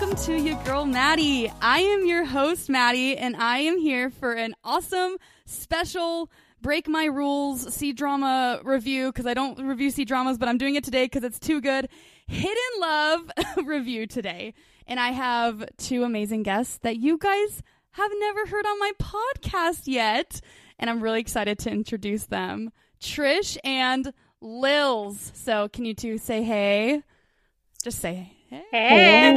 welcome to your girl Maddie. I am your host, Maddie, and I am here for an awesome special break my rules C drama review because I don't review C dramas, but I'm doing it today because it's too good. Hidden Love review today. And I have two amazing guests that you guys have never heard on my podcast yet. And I'm really excited to introduce them Trish and Lils. So, can you two say hey? Just say hey. Hey.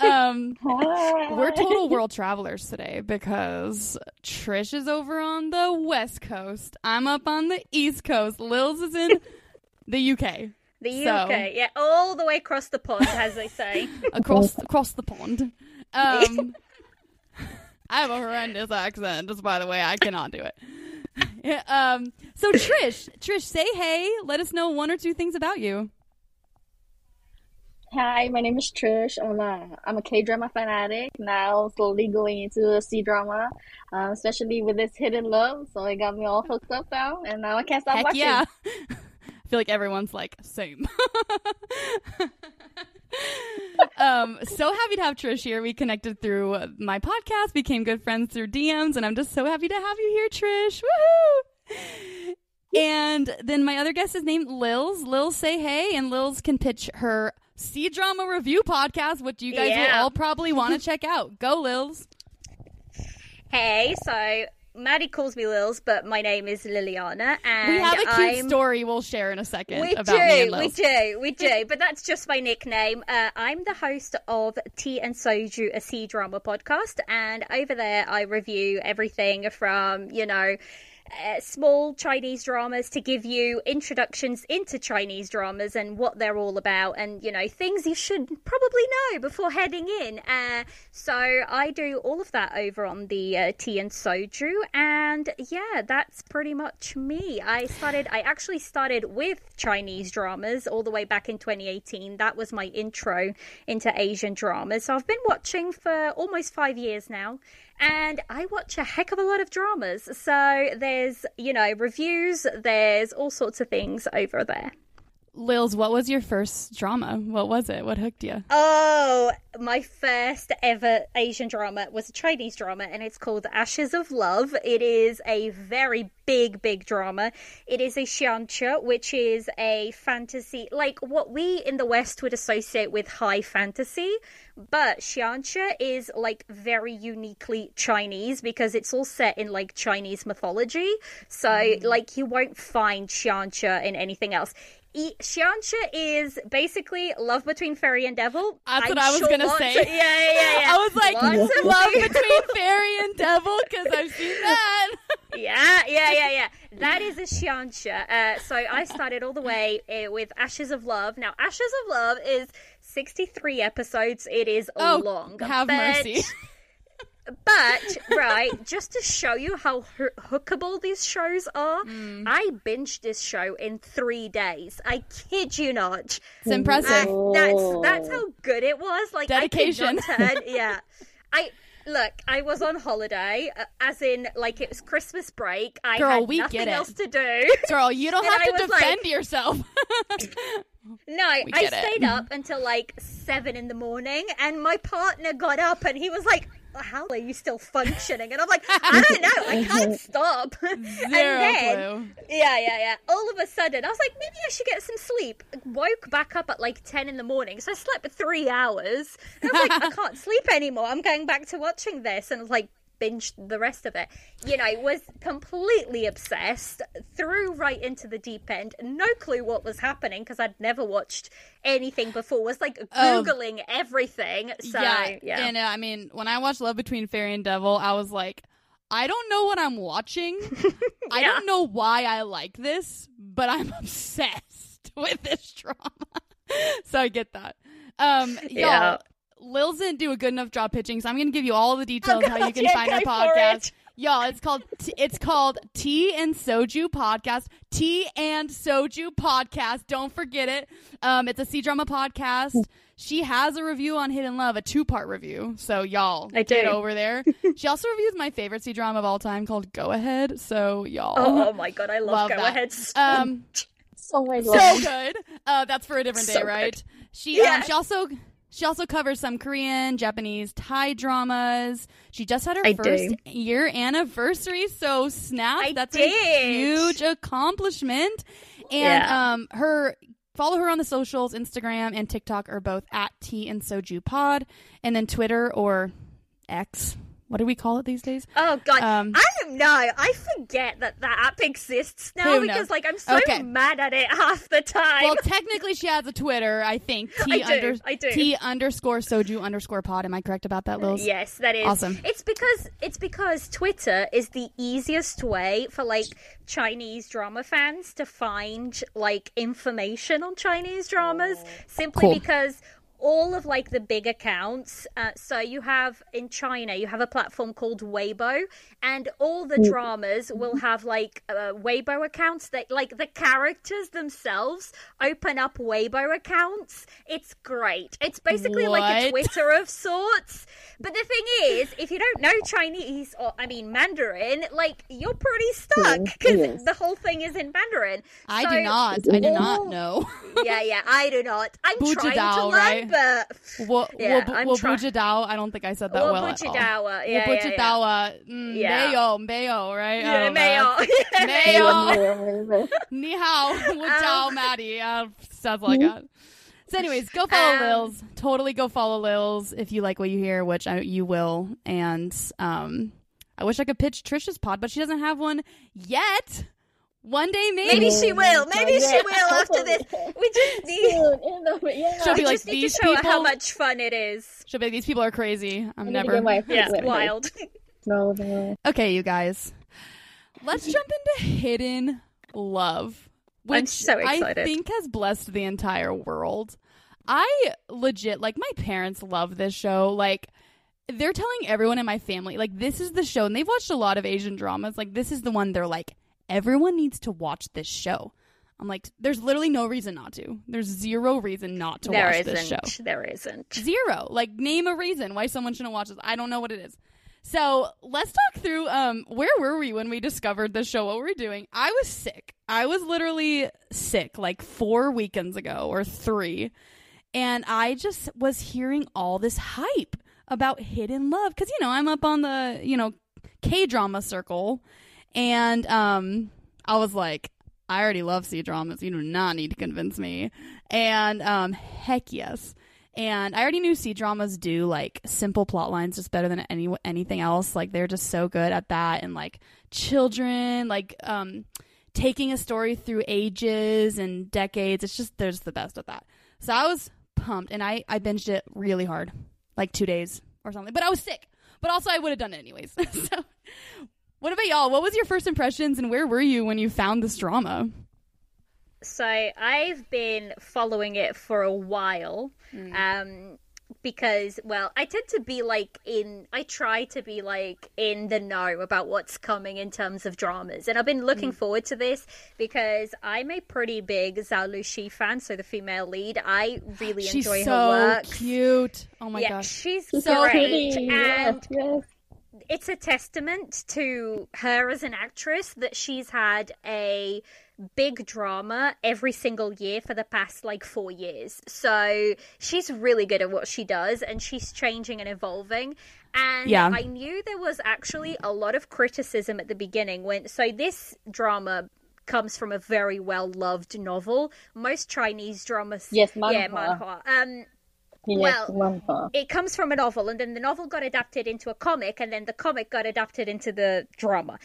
um, we're total world travelers today because Trish is over on the west coast. I'm up on the east coast. Lils is in the UK. The So- UK, yeah, all the way across the pond, as they say. across across the pond. Um, I have a horrendous accent, just by the way. I cannot do it. Yeah, um, so Trish, Trish, say hey. Let us know one or two things about you. Hi, my name is Trish. I'm a I'm a K drama fanatic now, slowly going into C drama, um, especially with this Hidden Love. So it got me all hooked up now, and now I can't stop Heck watching. yeah! I feel like everyone's like same. um, so happy to have Trish here. We connected through uh, my podcast, became good friends through DMs, and I'm just so happy to have you here, Trish. Woohoo! And then my other guest is named Lils. Lils, say hey, and Lils can pitch her C drama review podcast, which you guys will all probably want to check out. Go, Lils. Hey, so Maddie calls me Lils, but my name is Liliana, and We have a cute I'm... story we'll share in a second We about me and do, we do, we do, but that's just my nickname. Uh, I'm the host of Tea and Soju, a C drama podcast, and over there I review everything from, you know, uh, small Chinese dramas to give you introductions into Chinese dramas and what they're all about, and you know things you should probably know before heading in. Uh, so I do all of that over on the uh, Tea and Soju, and yeah, that's pretty much me. I started. I actually started with Chinese dramas all the way back in 2018. That was my intro into Asian dramas. So I've been watching for almost five years now and I watch a heck of a lot of dramas. So there's, you know, reviews, there's all sorts of things over there. Lils, what was your first drama? What was it? What hooked you? Oh, my first ever Asian drama was a Chinese drama and it's called Ashes of Love. It is a very big, big drama. It is a xianxia, which is a fantasy, like what we in the West would associate with high fantasy. But xianxia is like very uniquely Chinese because it's all set in like Chinese mythology. So, mm. like, you won't find xianxia in anything else. Xianxia is basically love between fairy and devil. That's I'm what I was sure gonna say. of- yeah, yeah, yeah, yeah. I was like, Lots love between fairy and devil because I've seen that. yeah, yeah, yeah, yeah. That is a xianxia. Uh, so I started all the way uh, with Ashes of Love. Now, Ashes of Love is 63 episodes. It is Oh, long. have mercy. But, right, just to show you how hoo- hookable these shows are, Mm. I binged this show in three days. I kid you not. It's impressive. I- that's that's how good it was. Like Dedication. I turn, yeah, I look. I was on holiday, uh, as in like it was Christmas break. I Girl, had we nothing get it. else to do. Girl, you don't have to defend like- yourself. No, I We get it. stayed up until like seven in the morning, and my partner got up and he was like. How are you still functioning? And I'm like, I don't know. I can't stop. and then, clue. Yeah, yeah, yeah. All of a sudden, I was like, maybe I should get some sleep. Woke back up at like 10 in the morning. So I slept for three hours. And I was like, I can't sleep anymore. I'm going back to watching this. And I was like, binged the rest of it. You know, was completely obsessed, threw right into the deep end. No clue what was happening because I'd never watched anything before. Was like Oh. Googling everything. So, yeah, yeah. and uh, I mean, when I watched Love Between Fairy and Devil, I was like, I don't know what I'm watching. I don't know why I like this, but I'm obsessed with this drama. so I get that. Um, Yeah. Y'all, Lils didn't do a good enough job pitching, so I'm going to give you all the details how you can yeah, find our podcast. it. Y'all, it's called it's called Tea and Soju podcast. Tea and Soju podcast. Don't forget it. Um, it's a C drama podcast. She has a review on Hidden Love, a two part review. So y'all I get do. over there. she also reviews my favorite C drama of all time called Go Ahead. So y'all, Oh, my god, I love, Love Go that. Ahead. so um, So so good. Uh, that's for a different day, So good. right? She Yeah. um, she also She also covers some Korean, Japanese, Thai dramas. She just had her I first do. year anniversary, so snap! I That's a did. huge accomplishment. And Yeah. um, her follow her on the socials, Instagram and TikTok are both at Tea and Soju Pod, and then Twitter or X. What do we call it these days? Oh god, Um, I don't know. I forget that that app exists now because like I'm so Okay. mad at it half the time. Well, technically, she has a Twitter. I think T I do, under I do. T underscore Soju underscore Pod. Am I correct about that, Lils? Yes, that is Awesome. It's because it's because Twitter is the easiest way for like Chinese drama fans to find like information on Chinese dramas simply Cool. because all of like the big accounts uh, so you have in china you have a platform called weibo and all the dramas will have like uh, weibo accounts that like the characters themselves open up weibo accounts it's great it's basically like a twitter of sorts but the thing is if you don't know chinese or i mean mandarin like you're pretty stuck because yes. the whole thing is in mandarin I So- do not. I do not know. yeah, yeah, I do not. I'm trying to learn, right? But Wo- Yeah, wo- I'm wo- try- Bujadao. I don't think I said that Wo well at all. Bujadawa, yeah, Wo yeah, yeah. Bujadawa. Mm, Yeah. Mayo, mayo, right? Yeah. Mayo. Mayo. Mayo. Ni hao. Wo Um, Maddie. Uh, sounds like that. So, anyways, go follow Um, Lils. Totally go follow Lils if you like what you hear, which I, you will. And um, I wish I could pitch Trisha's pod, but she doesn't have one yet. One day, maybe. Maybe she will. Maybe Yeah, she will after this. We just need. Soon, in the- yeah. She'll We be like, just need to "These show her how much fun it is. She'll be like, these people are crazy. I'm I never. Yeah, it's wild. No, no. Okay, you guys. Let's jump into Hidden Love. Which I'm so excited. I think has blessed the entire world. I legit like my parents love this show. Like they're telling everyone in my family, like this is the show, and they've watched a lot of Asian dramas. Like this is the one they're like, everyone needs to watch this show. I'm like, there's literally no reason not to. There's zero reason not to There watch this show. There isn't. Zero. Like name a reason why someone shouldn't watch this. I don't know what it is. So let's talk through um where were we when we discovered the show? What were we doing? I was sick. I was literally sick like four weekends ago or three. And I just was hearing all this hype about hidden love. Cause you know, I'm up on the, you know, K drama circle. And um I was like, I already love C dramas. You do not need to convince me. And um heck yes. And I already knew C dramas do like simple plot lines just better than any anything else. Like they're just so good at that and like children, like um taking a story through ages and decades. It's just they're just the best at that. So I was pumped and I I binged it really hard. Like 2 days or something. But I was sick. But also I would have done it anyways. so what about y'all? What was your first impressions and where were you when you found this drama? So I've been following it for a while. Hmm. Um because well, I tend to be like in I try to be like in the know about what's coming in terms of dramas. And I've been looking forward to this because I'm a pretty big Zhao Lusi fan, so the female lead. I really She's enjoy so her work. She's cute. Oh my yeah, gosh. she's She's great. so pretty. And Yes, yes. It's a testament to her as an actress that she's had a big drama every single year for the past like four years. So she's really good at what she does and she's changing and evolving. And Yeah. I knew there was actually a lot of criticism at the beginning when so this drama comes from a very well loved novel. Most Chinese dramas Yes, yeah, manhwa. manhwa. Um Yes, Well, it comes from a novel and then the novel got adapted into a comic and then the comic got adapted into the drama.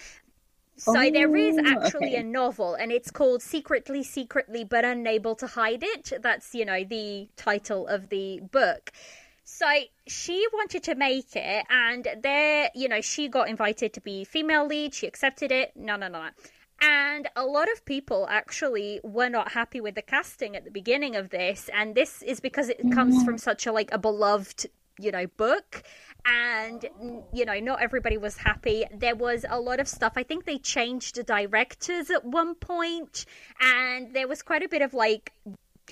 So there is Oh, actually okay. a novel and it's called secretly secretly but unable to hide it. That's you know the title of the book. So she wanted to make it and there you know she got invited to be female lead. She accepted it. No no no and a lot of people actually were not happy with the casting at the beginning of this and this is because it comes from mm-hmm. such a like a beloved you know book. And you know not everybody was happy. There was a lot of stuff. I think they changed the directors at one point and there was quite a bit of like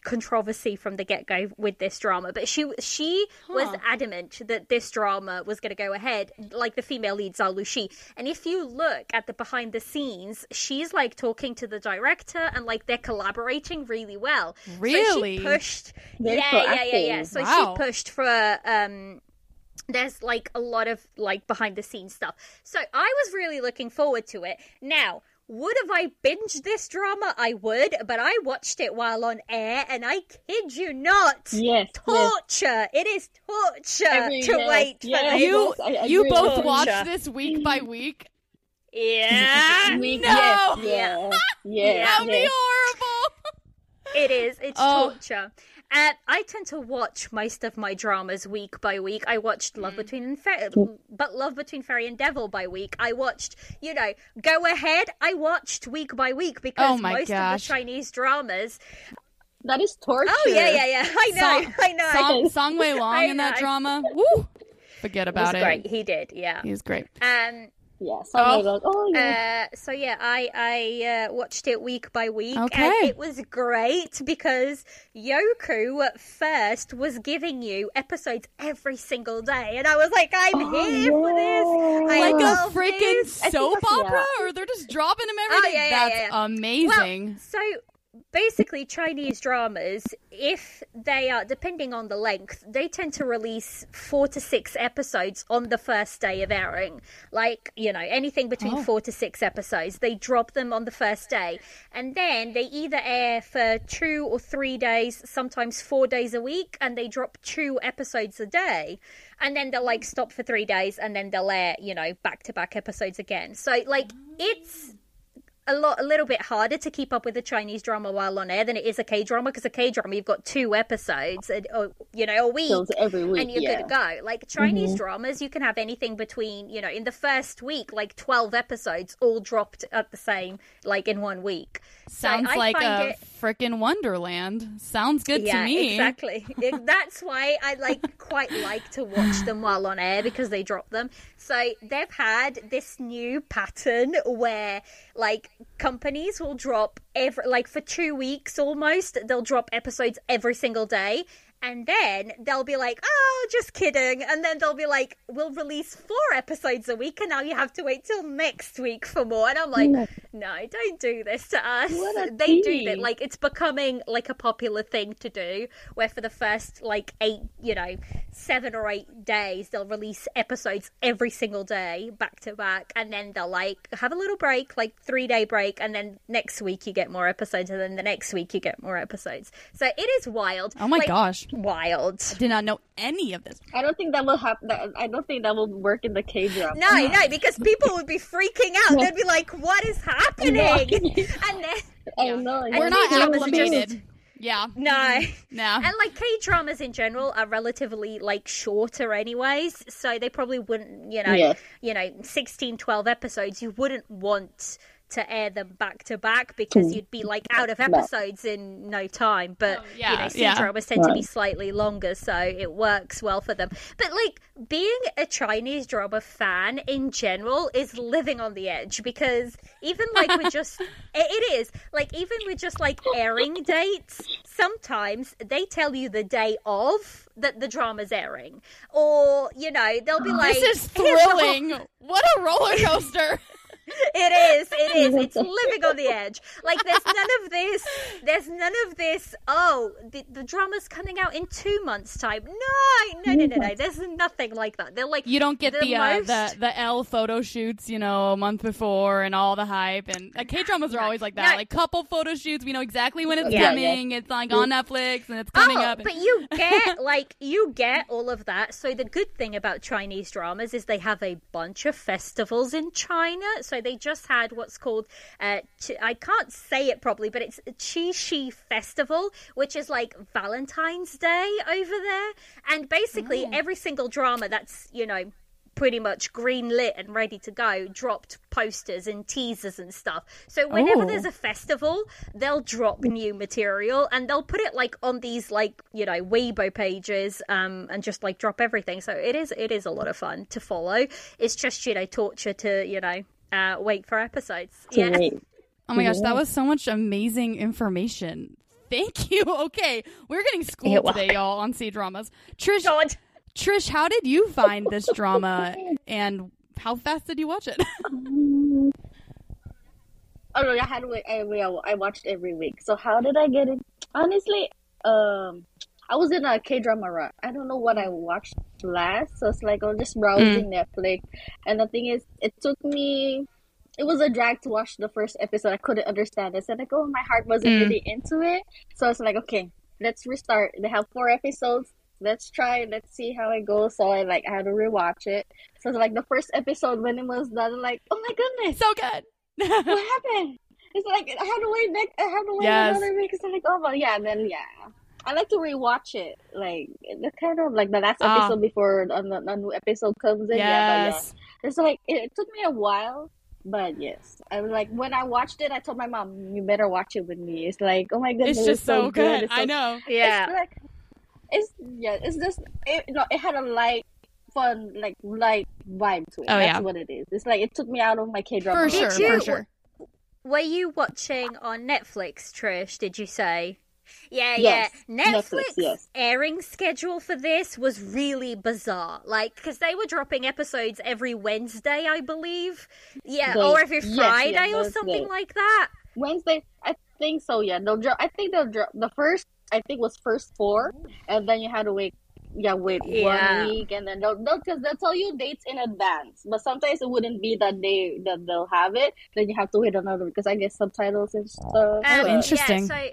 controversy from the get go with this drama, but she she was adamant that this drama was going to go ahead. Like the female lead, Zhao Lusi, and if you look at the behind the scenes, she's like talking to the director, and like they're collaborating really well. So Really? she pushed. Very yeah, yeah, yeah, yeah. So Wow. she pushed for um there's like a lot of like behind the scenes stuff. So I was really looking forward to it. Now, would have I binged this drama? I would, but I watched it while on air, and I kid you not, Yes, yes. torture. It is torture Every- to yes, wait for yes. this. You I- I you both Torture. watched this week by week. Yeah, We- No! Yes, yes, yes, That would be horrible. It is. It's Oh. torture. Uh, I tend to watch most of my dramas week by week. I watched Mm. Love Between Fe- but Love Between Fairy and Devil by week. I watched, you know, Go Ahead. I watched week by week because Oh my most gosh. of the Chinese dramas. That is torture. Oh yeah, yeah, yeah. I know, Song, I know. Song, Song Wei Long in that drama. Woo! Forget It was about it. great. He did, yeah. He was great. Um. Yeah, so Oh. oh, oh yeah. Uh, so yeah, I I uh, watched it week by week, Okay. and it was great because Youku at first was giving you episodes every single day, and I was like, I'm Oh, here for this. I Like a freaking this. Soap opera, yeah. or they're just dropping them every day. Yeah, yeah, That's yeah, yeah. amazing. So basically, Chinese dramas, if they are depending on the length, they tend to release four to six episodes on the first day of airing. Like you know, anything between Oh. four to six episodes, they drop them on the first day, and then they either air for two or three days, sometimes four days a week, and they drop two episodes a day. And then they'll like stop for three days, and then they'll air, you know, back to back episodes again. So like, it's a lot a little bit harder to keep up with a Chinese drama while on air than it is a K drama because a K drama you've got two episodes and, or, you know a week, every week and you're yeah. good to go. Like Chinese mm-hmm. dramas, you can have anything between you know in the first week like twelve episodes all dropped at the same like in one week. Sounds I like a it- frickin' Wonderland. Sounds good yeah, to me. exactly. That's why I like quite like to watch them while on air because they drop them. So they've had this new pattern where like companies will drop every like for two weeks almost. They'll drop episodes every single day. And then they'll be like, oh, just kidding. And then they'll be like, we'll release four episodes a week, and now you have to wait till next week for more. And I'm like, Yeah. no, don't do this to us. What a They do tease. that. Like, it's becoming like a popular thing to do, where for the first like eight, you know, seven or eight days, they'll release episodes every single day, back to back. And then they'll like have a little break, like three day break. And then next week you get more episodes. And then the next week you get more episodes. So it is wild. Oh my Like, gosh. Wild. I did not know any of this. I don't think that will happen. I don't think that will work in the K drama. No, no, because people would be freaking out. They'd be like, "What is happening?" and then oh no, We're not K-dramas are acclimated. Yeah. no, No. and like K dramas in general are relatively like shorter, anyways. So they probably wouldn't, you know, Yeah. you know, 16, 12 episodes. You wouldn't want to air them back to back because you'd be like out of episodes in no time. But Oh, yeah, you know, C yeah. dramas tend to be slightly longer, so it works well for them. But like being a Chinese drama fan in general is living on the edge because even like with just it, it is like even with just like airing dates, sometimes they tell you the day of that the drama's airing, or you know they'll be like, this is "Here's the whole- thrilling. What a roller coaster. it is. It is. It's living on the edge. Like there's none of this. There's none of this. Oh, the, the drama's coming out in two months' time. No, no, no, no, no. There's nothing like that. They're like You don't get the uh, most- the the L photo shoots, you know, a month before and all the hype. And uh, K dramas are always like that, No. like couple photo shoots. We know exactly when it's Yeah, coming. It's like on Netflix and it's coming oh, up. and- but you get like you get all of that. So the good thing about Chinese dramas is they have a bunch of festivals in China. So they just had what's called uh, Ch- I can't say it properly, but it's Shi Festival, which is like Valentine's Day over there. And basically, every single drama that's you know pretty much green lit and ready to go dropped posters and teasers and stuff so whenever Oh. there's a festival they'll drop new material and they'll put it like on these like you know weibo pages um and just like drop everything so it is it is a lot of fun to follow it's just you know torture to you know uh wait for episodes yeah oh my gosh, that was so much amazing information. Thank you. Okay, we're getting schooled today, y'all, on C dramas. Trish, God. Trish, how did you find this drama, and how fast did you watch it? Um, oh no, I had to wait every. I watched every week. So how did I get it? Honestly, um, I was in a K drama rut. I don't know what I watched last, so it's like I'm just browsing Netflix. And the thing is, it took me. It was a drag to watch the first episode. I couldn't understand it. So like, oh, my heart wasn't Mm. really into it. So it's like, okay, let's restart. They have four episodes. Let's try. Let's see how it goes. So I like I had to rewatch it. So it's like the first episode when it was done, I'm like, oh my goodness, so good. what happened? It's like I had to wait next. I had to wait Yes. another week. It's like oh well, yeah. Then yeah, I like to rewatch it. Like the kind of like the last Ah. episode before the, the, the new episode comes in. Yeah, but yes. yeah, it's like it, it took me a while. But yes, I was like when I watched it, I told my mom, "You better watch it with me." It's like, oh my goodness, It's just so good. It's I know. Yeah. it's like it's yeah, it's just it no, it had a light fun like light vibe to it. Oh, That's yeah. what it is. It's like it took me out of my K drama. For sure, you- for sure. Were you watching on Netflix, Trish? Did you say? Yeah, Yes, yeah. Netflix, Netflix yes. airing schedule for this was really bizarre. Like, because they were dropping episodes every Wednesday, I believe. Yeah, They- or every yes, Friday yeah, or something days. like that. Wednesday, I think so. Yeah, they'll drop. I think they'll drop the first. I think was first four, and then you had to wait. Yeah, wait Yeah. one week, and then they'll because they'll, they'll tell you dates in advance. But sometimes it wouldn't be that day that they'll have it. Then you have to wait another because I guess subtitles and stuff. Oh, oh but- interesting. Yeah, so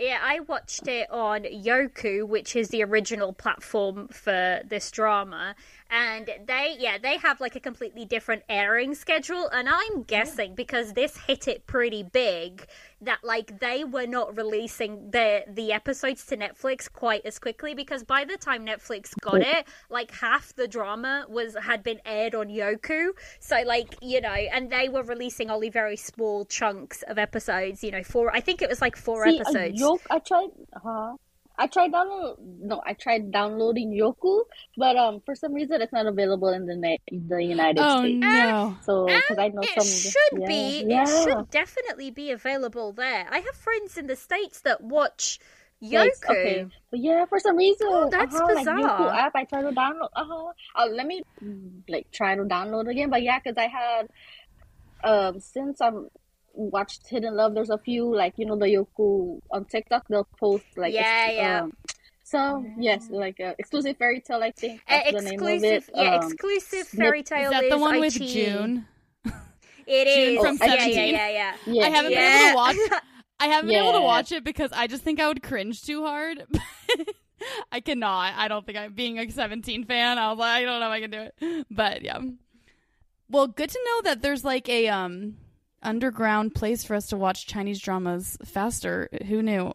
yeah, I watched it on Youku, which is the original platform for this drama, and they yeah they have like a completely different airing schedule, and I'm guessing because this hit it pretty big that like they were not releasing the the episodes to Netflix quite as quickly because by the time Netflix got it, like half the drama was had been aired on Youku, so like you know, and they were releasing only very small chunks of episodes. You know, four. I think it was like four See, episodes. Youku, I tried. Uh, I tried download. No, I tried downloading Youku, but um, for some reason it's not available in the net, in the United Oh States. no. So because I know it some. should yeah, be. Yeah. It should definitely be available there. I have friends in the states that watch Youku. Like, okay. But yeah, for some reason, Oh, that's uh-huh, like bizarre. Youku app, I tried to download. Uh huh. Uh, let me like try to download again. But yeah, because I had um since I've watched Hidden Love, there's a few like you know the Youku on TikTok. They'll post like Yeah, ex- yeah. um, so yes, like uh, exclusive fairy tale. I think Uh, the name of it. exclusive, yeah, Um, exclusive fairy tale Is that the one with iQIYI. June? It June is. from yeah, yeah, 17? yeah, yeah. yeah, I haven't Yeah. been able to watch. I haven't been able to watch it because I just think I would cringe too hard. I cannot. I don't think I'm being a 17 fan. I was like, I don't know if I can do it. But yeah. Well, good to know that there's like a um underground place for us to watch Chinese dramas faster. Who knew?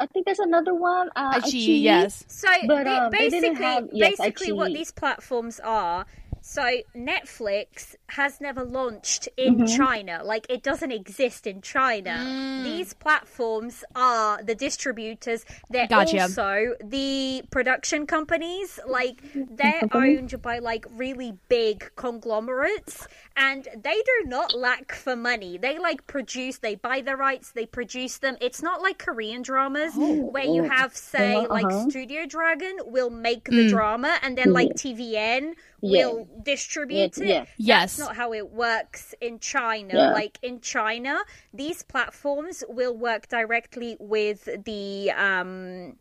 I think there's another one. Uh, Ichi, Ichi. yes. So But, ba- um, basically, didn't have- yes, basically, what these platforms are. So Netflix has never launched in Mm-hmm. China. Like it doesn't exist in China. Mm. These platforms are the distributors. They're Gotcha. also the production companies. Like they're owned by like really big conglomerates, and they do not lack for money. They like produce. They buy the rights. They produce them. It's not like Korean dramas where you oh. have say Uh-huh, like uh-huh. Studio Dragon will make the Mm. drama and then like TVN will distribute Yeah, it. yeah. Yes. That's not how it works in China. Yeah. Like in China, these platforms will work directly with the um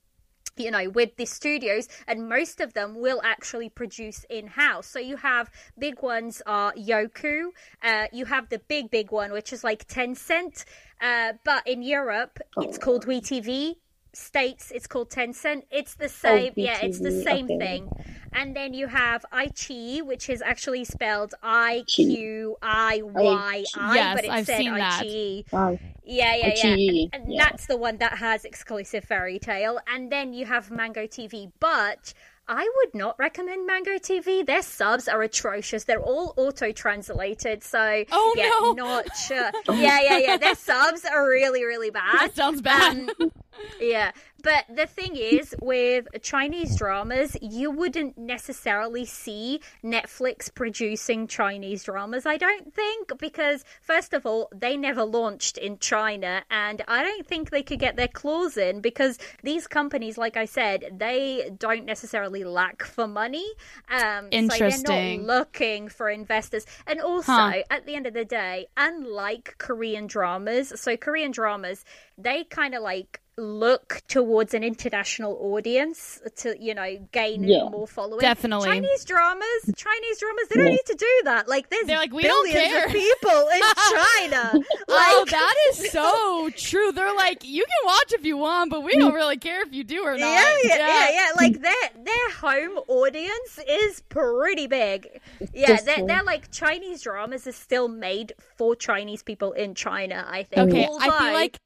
you know, with the studios, and most of them will actually produce in house. So you have big ones are Youku, uh, you have the big, big one, which is like Tencent, uh, but in Europe, it's called WeTV. States, it's called Tencent. It's the same, yeah, it's the same okay. thing. And then you have iQIYI, which is actually spelled I Q I Y I, Yes, but it I've said seen that. iQIYI. Uh, Yeah, yeah, yeah. iQIYI, And yeah. that's the one that has exclusive fairy tale. And then you have Mango TV, but I would not recommend Mango TV. Their subs are atrocious. They're all auto translated, so Oh, yeah, no. not sure. yeah, yeah, yeah. Their subs are really, really bad. That sounds bad. Um, Yeah, but the thing is, with Chinese dramas, you wouldn't necessarily see Netflix producing Chinese dramas, I don't think, because, first of all, they never launched in China, and I don't think they could get their claws in because these companies, like I said, they don't necessarily lack for money. Um, Interesting. So they're not looking for investors. And also, Huh. at the end of the day, unlike Korean dramas, so Korean dramas, they kind of like look towards an international audience to you know gain Yeah. more following Definitely. chinese dramas chinese dramas they don't need to do that like there's They're like, "We don't care." of people in china Oh, that is so true. They're like, you can watch if you want, but we don't really care if you do or not. yeah, yeah, yeah, yeah. Like their their home audience is pretty big. Yeah, they're, they're like Chinese dramas are still made for Chinese people in China. I think. Okay, I feel like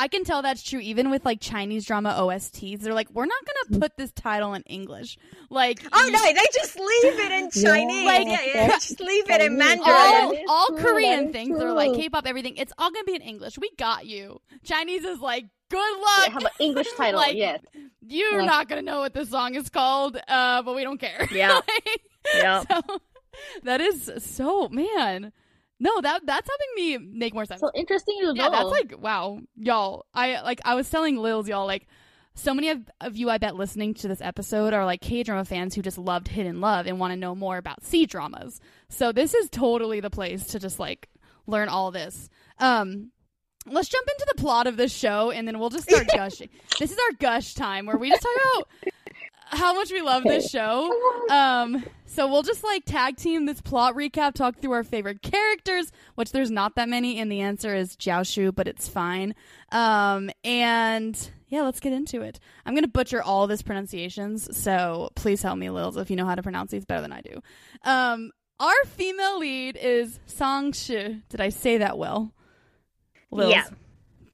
I can tell that's true even with like Chinese drama OSTs. They're like, we're not gonna put this title in English. Like, Oh no, they just leave it in Yeah, Chinese. Like- yeah, yeah, just leave it in Mandarin. all, all true, Korean is things are like. K-pop, everything. It's all gonna be in English. We got you. Chinese is like, good They luck. have an English title. Like, yes. You're Like- not gonna know what this song is called, uh, but we don't care. Yeah. Like, Yeah. So that is so man. No, that that's helping me make more sense. So interesting to know. Yeah, that's like wow, y'all. I like I was telling Lils, y'all, like so many of, of you, I bet, listening to this episode are like K drama fans who just loved Hidden Love and want to know more about C dramas. So this is totally the place to just like learn all this. Um, let's jump into the plot of this show and then we'll just start gushing. This is our gush time where we just talk about how much we love this show. Um, so we'll just like tag team this plot recap, talk through our favorite characters, which there's not that many, and the answer is JiaXu, but it's fine. Um, and yeah, let's get into it. I'm gonna butcher all this pronunciations, so please help me, Lils, if you know how to pronounce these better than I do. Um, our female lead is Sang Zhi. Did I say that well? Lils. Yeah.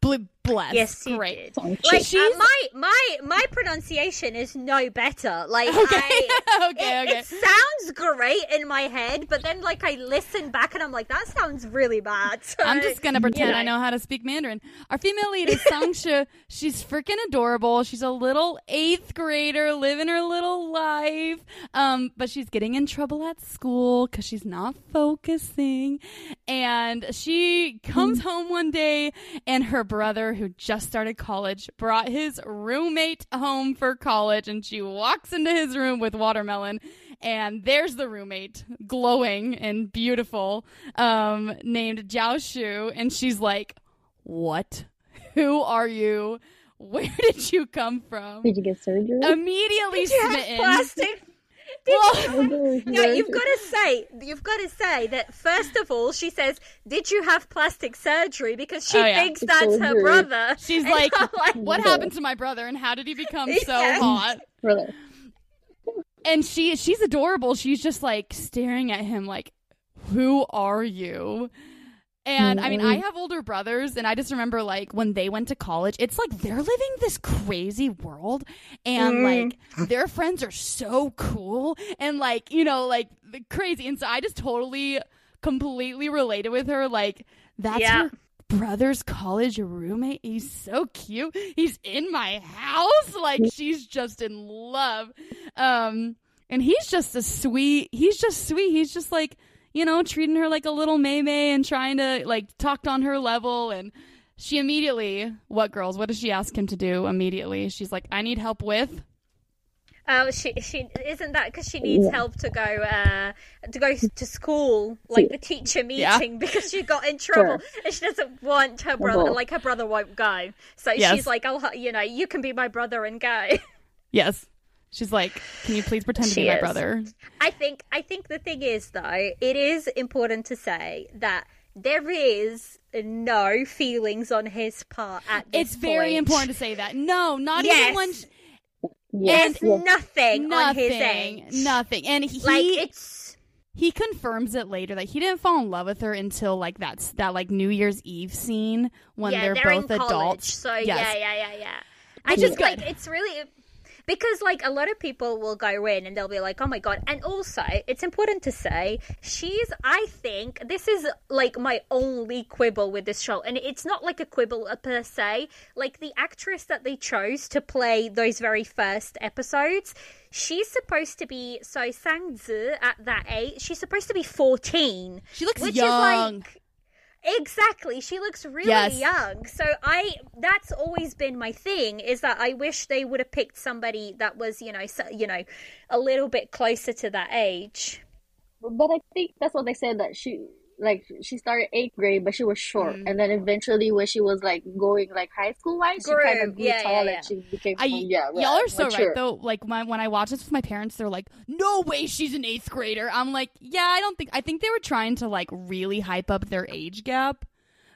Bl- bless. Yes, you Great. did. Like, uh, my my my pronunciation is no better. Like Okay. I, okay. it, Okay. it sounds great in my head, but then like I listen back and I'm like, that sounds really bad. So, I'm just gonna pretend know. I know how to speak Mandarin. Our female lead is Sang Zhi. She's freaking adorable. She's a little eighth grader living her little life. Um, but she's getting in trouble at school because she's not focusing. And she comes home one day, and her brother, who just started college, brought his roommate home for college, and she walks into his room with watermelon and there's the roommate, glowing and beautiful, um, named JiaXu, and she's like, "What? Who are you? Where did you come from?" Did you get surgery? Immediately Did you have smitten. plastic? Did Well, you no, you've got to say, you've got to say that first of all, she says, "Did you have plastic surgery?" Because she Oh, yeah. thinks that's her brother. She's like, like, "What happened to my brother, and how did he become so Yeah. hot?" Really? and she she's adorable. She's just like staring at him like, "Who are you?" And I mean, I have older brothers, and I just remember like when they went to college, it's like they're living this crazy world, and like their friends are so cool, and like you know, like the crazy. And so I just totally, completely related with her. Like that's Yeah. her brother's college roommate. He's so cute. He's in my house. Like she's just in love. Um, and he's just a sweet. He's just sweet. He's just like you know treating her like a little May May and trying to like talk on her level. And she immediately, what girls? What does she ask him to do immediately? She's like, I need help with. Oh, she she isn't that because she needs Yeah. help to go uh to go to school, like the teacher Yeah. meeting, because she got in trouble and she doesn't want her brother, like her brother won't go. So Yes. she's like, "Oh, you know, you can be my brother and go." Yes. She's like, can you please pretend to be my is. brother? I think I think the thing is though, it is important to say that there is no feelings on his part at this It's very point. important to say that. No, not Yes. even when sh- Yes. There's yes. nothing, on his nothing, end. nothing. And he Like it's he confirms it later that he didn't fall in love with her until like that that like New Year's Eve scene when yeah, they're, they're both in college, adults. So Yes. yeah, yeah, yeah, yeah. I think like it's really because like a lot of people will go in and they'll be like, "Oh my god!" And also, it's important to say she's. I think this is like my only quibble with this show, and it's not like a quibble per se. Like the actress that they chose to play those very first episodes, she's supposed to be so Sang Zhi at that age. She's supposed to be fourteen. She looks which young. Is like, Exactly. She looks really Yes. young. So I that's always been my thing is that I wish they would have picked somebody that was, you know, so, you know, a little bit closer to that age. But I think that's what they said that she like she started eighth grade, but she was short, Mm. and then eventually when she was like going like high school wise, she kind of grew Yeah, tall yeah, and she became I, yeah. y'all are so mature. right though. Like my, when I watch this with my parents, they're like, "No way, she's an eighth grader." I'm like, "Yeah, I don't think." I think they were trying to like really hype up their age gap,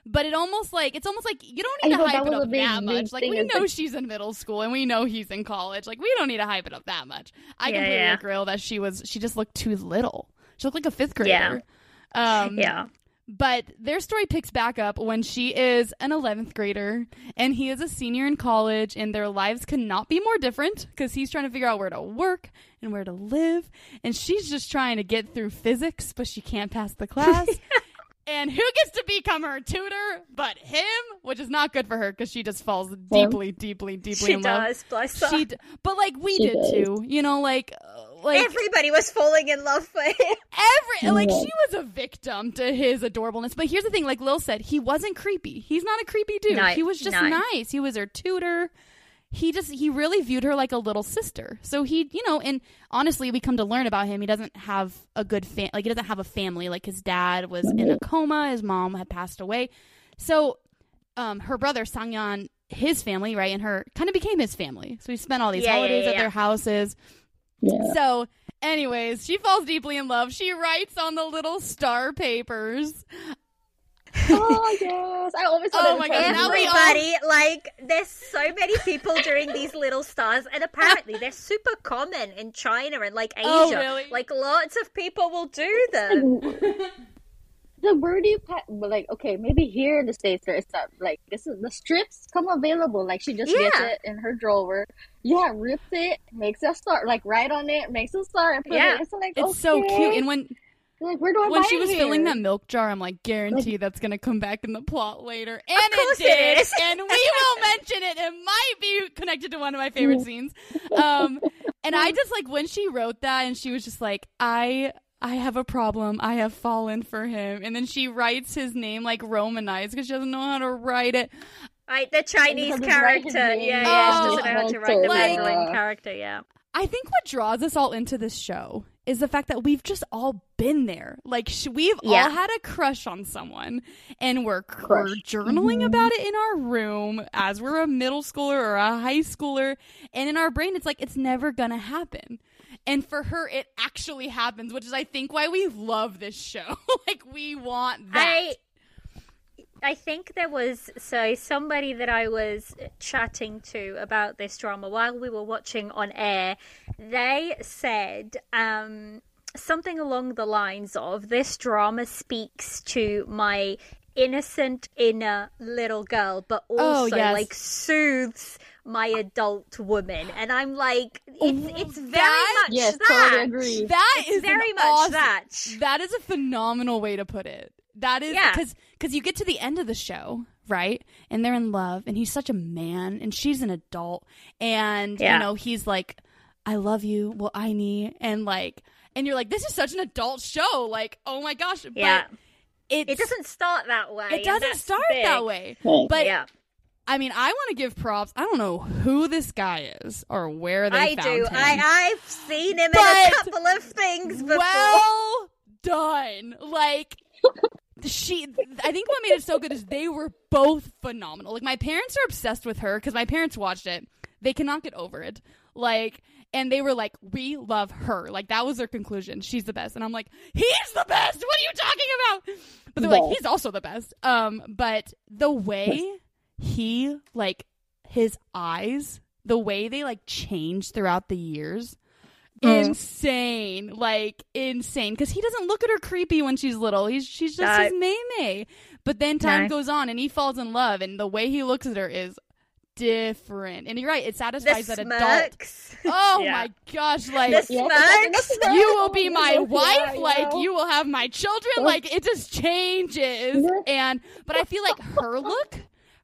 but it almost like it's almost like you don't I need to hype it was a up big- that much. Like we know like- she's in middle school and we know he's in college. Like we don't need to hype it up that much. I Yeah, completely yeah. agree that she was. She just looked too little. She looked like a fifth grader. Um, Yeah. but their story picks back up when she is an 11th grader and he is a senior in college, and their lives cannot be more different because he's trying to figure out where to work and where to live. And she's just trying to get through physics, but she can't pass the class. and who gets to become her tutor but him? Which is not good for her because she just falls deeply, deeply, deeply She in love. does, bless her. She, d- but like we She did does. too, you know, like, uh, like Everybody was falling in love with him. every like she was a victim to his adorableness. But here's the thing, like Lil said, he wasn't creepy. He's not a creepy dude. No, he was just no. nice. He was her tutor. He just he really viewed her like a little sister. So he, you know, and honestly, we come to learn about him. He doesn't have a good fam- like he doesn't have a family. Like his dad was in a coma. His mom had passed away. So, um, her brother Sang Yan, his family, right, and her kind of became his family. So he spent all these Yeah, yeah, holidays yeah, at yeah. their houses. Yeah. So, anyways, she falls deeply in love. She writes on the little star papers. oh yes, I always Oh my to God, try now to we all- Everybody, like, there's so many people doing these little stars, and apparently they're super common in China and like oh, Asia. Oh, really? Like, lots of people will do them. The birdie pa- but like okay maybe here in the states there is that like this is the strips come available like she just gets it in her drawer yeah rips it makes a star like write on it makes a star and put Yeah. it it's like It's so cute. And when like where do I when she was here? filling that milk jar, I'm like, guarantee that's gonna come back in the plot later. And it did. is. and we will mention it. It might be connected to one of my favorite scenes. Um, and I just like when she wrote that, and she was just like, I. I have a problem. I have fallen for him. And then she writes his name like romanized because she doesn't know how to write it. Right, the Chinese Because it's right character. Yeah, yeah. Oh, she doesn't know how to write the like- Mandarin character, yeah. I think what draws us all into this show is the fact that we've just all been there. Like sh- we've Yeah. all had a crush on someone, and we're we're Crush. journaling Mhm. about it in our room as we're a middle schooler or a high schooler, and in our brain it's like it's never gonna happen. And for her, it actually happens, which is I think why we love this show. like we want that. I I think there was so somebody that I was chatting to about this drama while we were watching on air. They said um, something along the lines of this drama speaks to my innocent inner little girl, but Oh, also yes. like soothes my adult woman. And I'm like, it's, it's very That- much yes that. totally agree That It's is very much awesome- that. That is a phenomenal way to put it. That is Yeah. because because you get to the end of the show, right? And they're in love, and he's such a man, and she's an adult, and Yeah. you know he's like, "I love you." Well, I need, and like, and you're like, "This is such an adult show." Like, oh my gosh, Yeah. but it's, It doesn't start that way. it doesn't start big. that way. But yeah. I mean, I want to give props. I don't know who this guy is or where they I found do. him. I do. I've seen him in a couple of things before. well done. Like she I think what made it so good is they were both phenomenal. Like my parents are obsessed with her cuz my parents watched it. They cannot get over it. Like and they were like we love her. Like that was their conclusion. She's the best. And I'm like, "He's the best. What are you talking about?" But they're like, "He's also the best." Um but the way he like his eyes, the way they like change throughout the years Mm. insane like insane because he doesn't look at her creepy when she's little he's she's just No. his May May. but then time No. goes on and he falls in love and the way he looks at her is different. And you're right, it The satisfies that adult. Oh Yeah. my gosh, like The Yeah, smirks. that's- you will be my wife, yeah. like you will have my children, like it just changes. And but I feel like her look,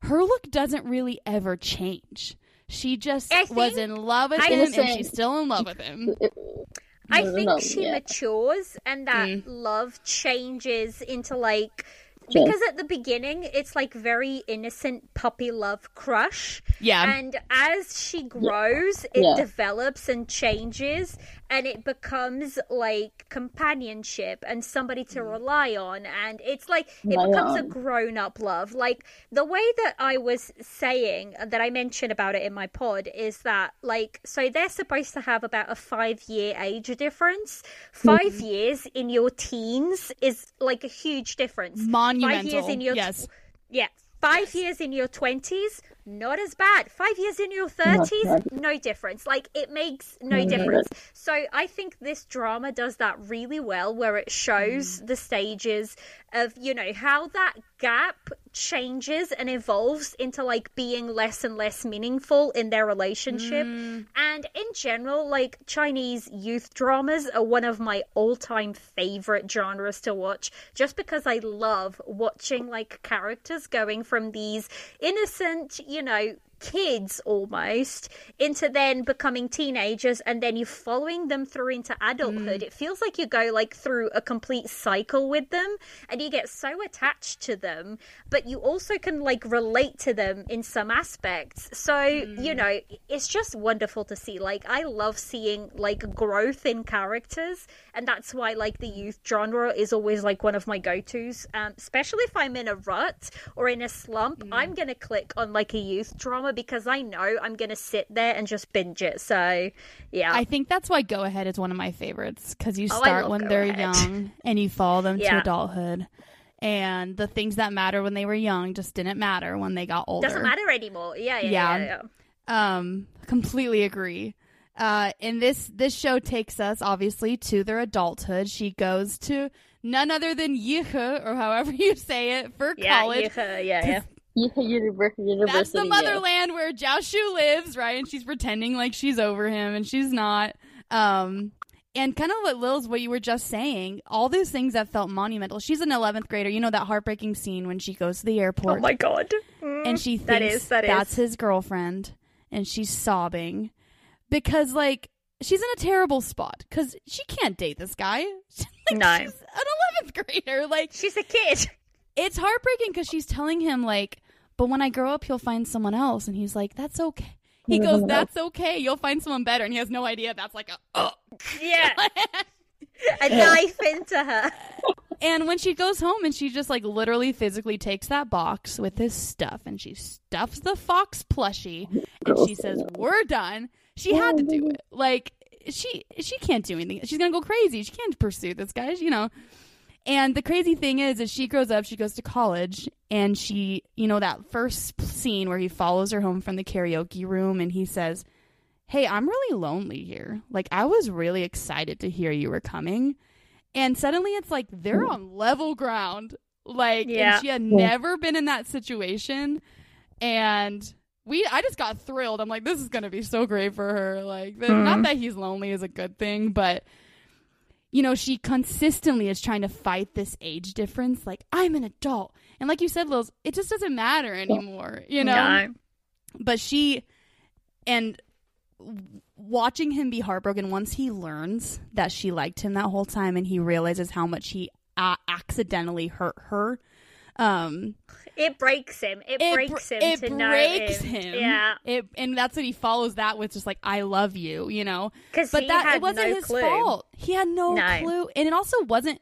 her look doesn't really ever change. She just I was in love with I him and she's still in love with him. I No, no, think no, she yeah. matures and that Mm. love changes into like Sure. because at the beginning it's like very innocent puppy love crush Yeah. and as she grows it Yeah. develops and changes and it becomes like companionship and somebody to rely on and it's like it Rely becomes a grown up love like the way that i was saying that i mentioned about it in my pod is that like so they're supposed to have about a five year age difference 5 Mm-hmm. years in your teens is like a huge difference Monumental. five years in your yes. yeah. Five years in your 20s, not as bad. Five years in your 30s, no difference. Like, it makes no Mm, difference. So, I think this drama does that really well, where it shows Mm. the stages of, you know, how that gap changes and evolves into like being less and less meaningful in their relationship. Mm. And in general, like Chinese youth dramas are one of my all time favorite genres to watch just because I love watching like characters going from these innocent, you know, kids almost into then becoming teenagers and then you're following them through into adulthood. Mm. It feels like you go like through a complete cycle with them and you get so attached to them but you also can like relate to them in some aspects. So you mm. know it's just wonderful to see. Like i love seeing like growth in characters and that's why like the youth genre is always like one of my go-to's um, especially if i'm in a rut or in a slump i'm mm. gonna click on like a youth drama because i know i'm gonna sit there and just binge it so yeah I think that's why Go Ahead is one of my favorites because you Oh, start love when Go they're Ahead. young and you follow them to adulthood. And the things that matter when they were young just didn't matter when they got older. doesn't matter anymore yeah yeah Yeah. yeah, yeah. Um, completely agree. Uh, and this this show takes us obviously to their adulthood. She goes to none other than Yihe, or however you say it, for Yeah, college. yeah, yeah, yeah. Yeah, university, university. That's the yeah. motherland where JiaXu lives, right? And she's pretending like she's over him, and she's not. Um, and kind of what Lil's what you were just saying, all these things that felt monumental. She's an 11th grader. You know that heartbreaking scene when she goes to the airport Oh my god. and she thinks That is- that is. that's his girlfriend, and she's sobbing because like she's in a terrible spot because she can't date this guy. Like, No. she's an 11th grader. Like She's a kid. it's heartbreaking because she's telling him like but when i grow up he'll find someone else and he's like that's okay he goes that's okay you'll find someone better and he has no idea that's like a oh. Yeah. a knife into her. and when she goes home and she just like literally physically takes that box with his stuff and she stuffs the fox plushie and she oh, says we're done. She had to do it. Like she she can't do anything. She's gonna go crazy. She can't pursue this guy you know And the crazy thing is, is she grows up, she goes to college, and she, you know, that first scene where he follows her home from the karaoke room and he says, Hey, I'm really lonely here. Like, I was really excited to hear you were coming. And suddenly it's like they're hmm. on level ground. Like, Yeah. and she had never been in that situation. And we, I just got thrilled. I'm like, this is going to be so great for her. Like, the, not hmm. that he's lonely is a good thing, but you know, she consistently is trying to fight this age difference. Like, I'm an adult. And like you said, Lils, it just doesn't matter anymore, you know? No. But she, and watching him be heartbroken once he learns that she liked him that whole time and he realizes how much he uh, accidentally hurt her. Um, It breaks him. It, it breaks br- him it breaks him. him. Yeah, It, and that's what he follows that with just like, I love you, you know? because but he that it wasn't no his clue. fault. He had no, No. clue, and it also wasn't.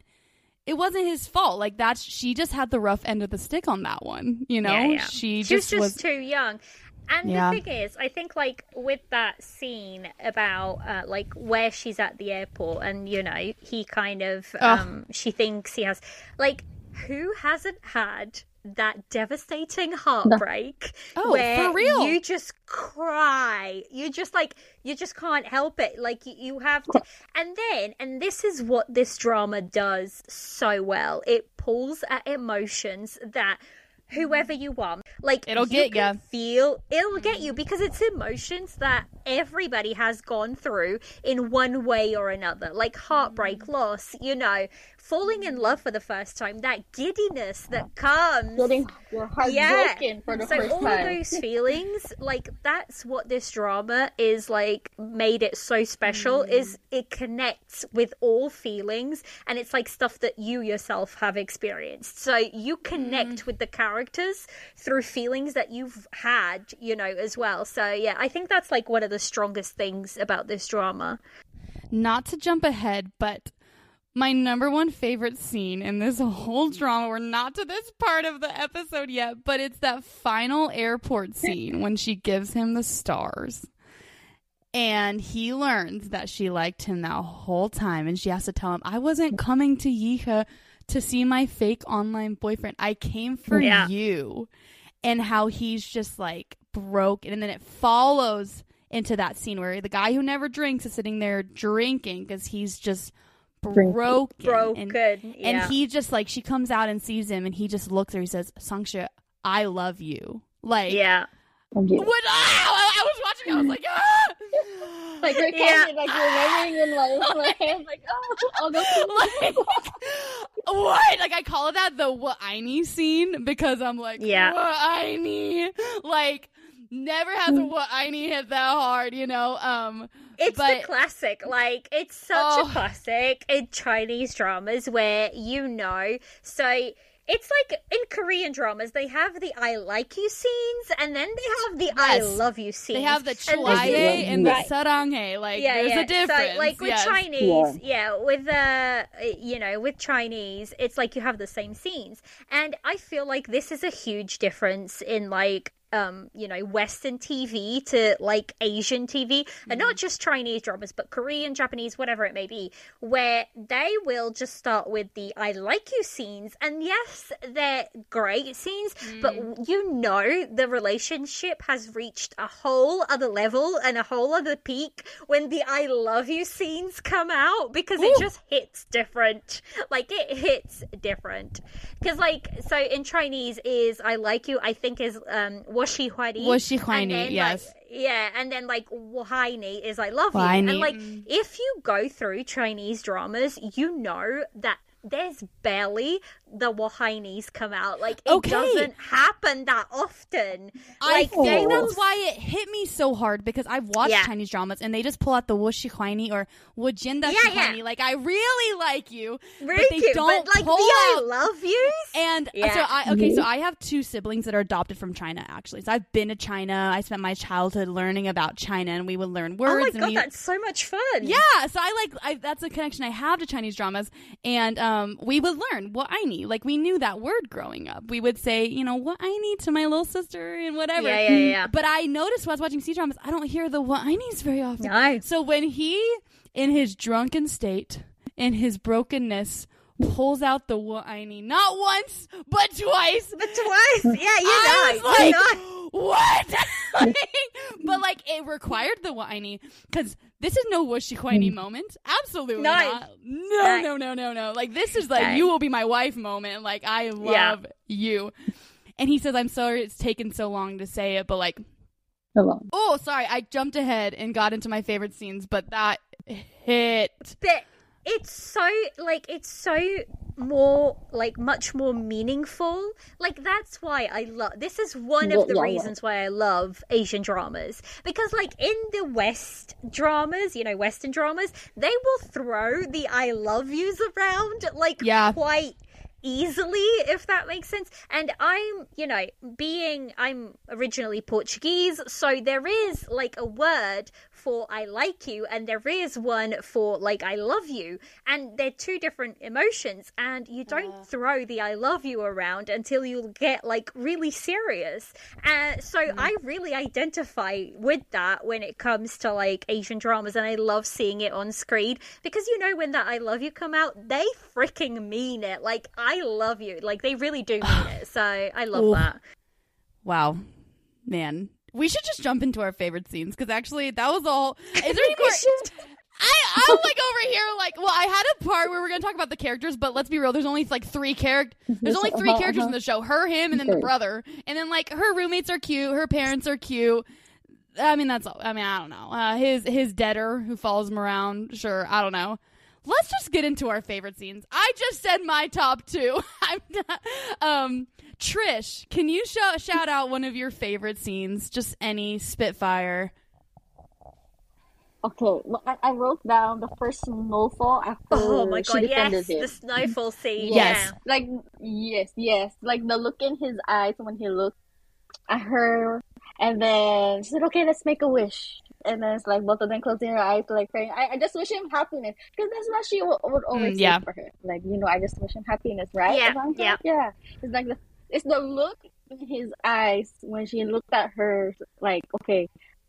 It wasn't his fault. Like that's she just had the rough end of the stick on that one. You know, Yeah, yeah. she She was just just was. too young. And Yeah. the thing is, I think like with that scene about uh, like where she's at the airport, and you know he kind of um, she thinks he has like who hasn't had that devastating heartbreak Oh, where for real? you just cry you just like you just can't help it like you, you have to and then and this is what this drama does so well it pulls at emotions that whoever you are Like It'll you get you. Feel it'll get you because it's emotions that everybody has gone through in one way or another. Like heartbreak, mm. loss, you know, falling in love for the first time, that giddiness that comes. Getting your heart Yeah. broken for the so first all time. of those feelings, like that's what this drama is like made it so special. Is mm. it connects with all feelings, and it's like stuff that you yourself have experienced. So you connect mm. with the characters through feelings that you've had, you know, as well. So yeah, I think that's like one of the strongest things about this drama. Not to jump ahead, but my number one favorite scene in this whole drama, we're not to this part of the episode yet, but it's that final airport scene when she gives him the stars. And he learns that she liked him that whole time, and she has to tell him, I wasn't coming to Yihe to see my fake online boyfriend. I came for Yeah. you. And how he's just like broken. And then it follows into that scene where the guy who never drinks is sitting there drinking because he's just. Broken. Broken, And, yeah. and he just like, she comes out and sees him and he just looks at her. He says, Sang Zhi, I love you. Like, yeah. I'm? Ah, I, I was watching, I was like, ah! Like you're Yeah. kind of like remembering in my, my head, like oh, I'll go. like, what? Like I call that the what I need scene because I'm like, Yeah. what I need. Like never has a what I need hit that hard, you know. Um, It's But- the classic. Like it's such Oh. a classic in Chinese dramas where you know. So it's like in Korean dramas they have the I like you scenes and then they have the I love you scenes. they have the And chwaye and the Right. saranghae. Like yeah, there's yeah. a difference. So, like with yes. Chinese, yeah. with uh, you know, with Chinese, it's like you have the same scenes, and I feel like this is a huge difference in like. Um, you know, Western TV to like Asian TV, and not just Chinese dramas, but Korean, Japanese, whatever it may be, where they will just start with the I like you scenes. And yes, they're great scenes, but you know, the relationship has reached a whole other level and a whole other peak when the I love you scenes come out because it just hits different. Like, it hits different. Because, like, so in Chinese is I like you, I think is um, washy whitey. Washy yes. Like, yeah, and then like whiny is like love whiny. you. And like if you go through Chinese dramas, you know that there's barely the Wahainis come out. Like it Okay. doesn't happen that often. I Like think that's why it hit me so hard because I've watched Yeah. Chinese dramas and they just pull out the wushi huaini or wujinda Yeah, yeah. Like I really like you, Really but they cute, don't but like pull I out love you. And uh, so I okay, so I have two siblings that are adopted from China actually. So I've been to China. I spent my childhood learning about China and we would learn words. Oh my and god, we that's so much fun. yeah, so I like I, that's a connection I have to Chinese dramas, and um, we would learn what I need. Like we knew that word growing up. We would say, you know, what I need to my little sister and whatever. Yeah, yeah, yeah. But I noticed while I was watching C dramas, I don't hear the what I needs very often. No. So when he, in his drunken state, in his brokenness, pulls out the whiny not once but twice. But twice. Yeah, you know I know. was you like, know. what? Like, but like, it required the whiny because this is no wishy whiny mm. moment. Absolutely No. not. No, No. no, no, no, no. Like this is like Okay. you will be my wife moment. Like I love you. And he says, "I'm sorry it's taken so long to say it, but like, Hello. oh, sorry, I jumped ahead and got into my favorite scenes, but that hit. but it's so like it's so more like much more meaningful like that's why i love this is one of the yeah, yeah. reasons why i love asian dramas because like in the west dramas you know western dramas they will throw the i love yous around like Yeah. quite easily if that makes sense and i'm you know being i'm originally portuguese so there is like a word for i like you and there is one for like i love you. And they're two different emotions and you don't throw the i love you around until you get like really serious. Uh, so i really identify with that when it comes to like asian dramas and i love seeing it on screen. Because you know when that i love you come out they freaking mean it. Like i love you. Like they really do mean it. So i love Ooh. that. Wow, man, we should just jump into our favorite scenes because actually that was all. Is there any We more? I, I'm like over here, like, well, I had a part where we're gonna talk about the characters, but let's be real. There's only like three characters. There's only 3 Uh-huh, characters in uh-huh. the show: her, him, and then the brother. And then like her roommates are cute. Her parents are cute. I mean, that's all. I mean, I don't know. Uh, his his debtor who follows him around. Sure, I don't know. Let's just get into our favorite scenes. I just said my top two. I'm not, um, Trish, can you sh- shout out one of your favorite scenes? Just any Spitfire. Okay, well, I, I wrote down the first snowfall after Oh my she god, defended yes, him. the snowfall scene. Yes. Like yes, yes, like the look in his eyes when he looked at her, and then she said, "Okay, let's make a wish." And then it's like both of them closing their eyes, like praying. I, I just wish him happiness because that's what she would, would always Mm, yeah. say for her. Like you know, I just wish him happiness, right? Yeah, Ivanka? yeah. yeah. It's like the it's the look in his eyes when she looked at her, like okay.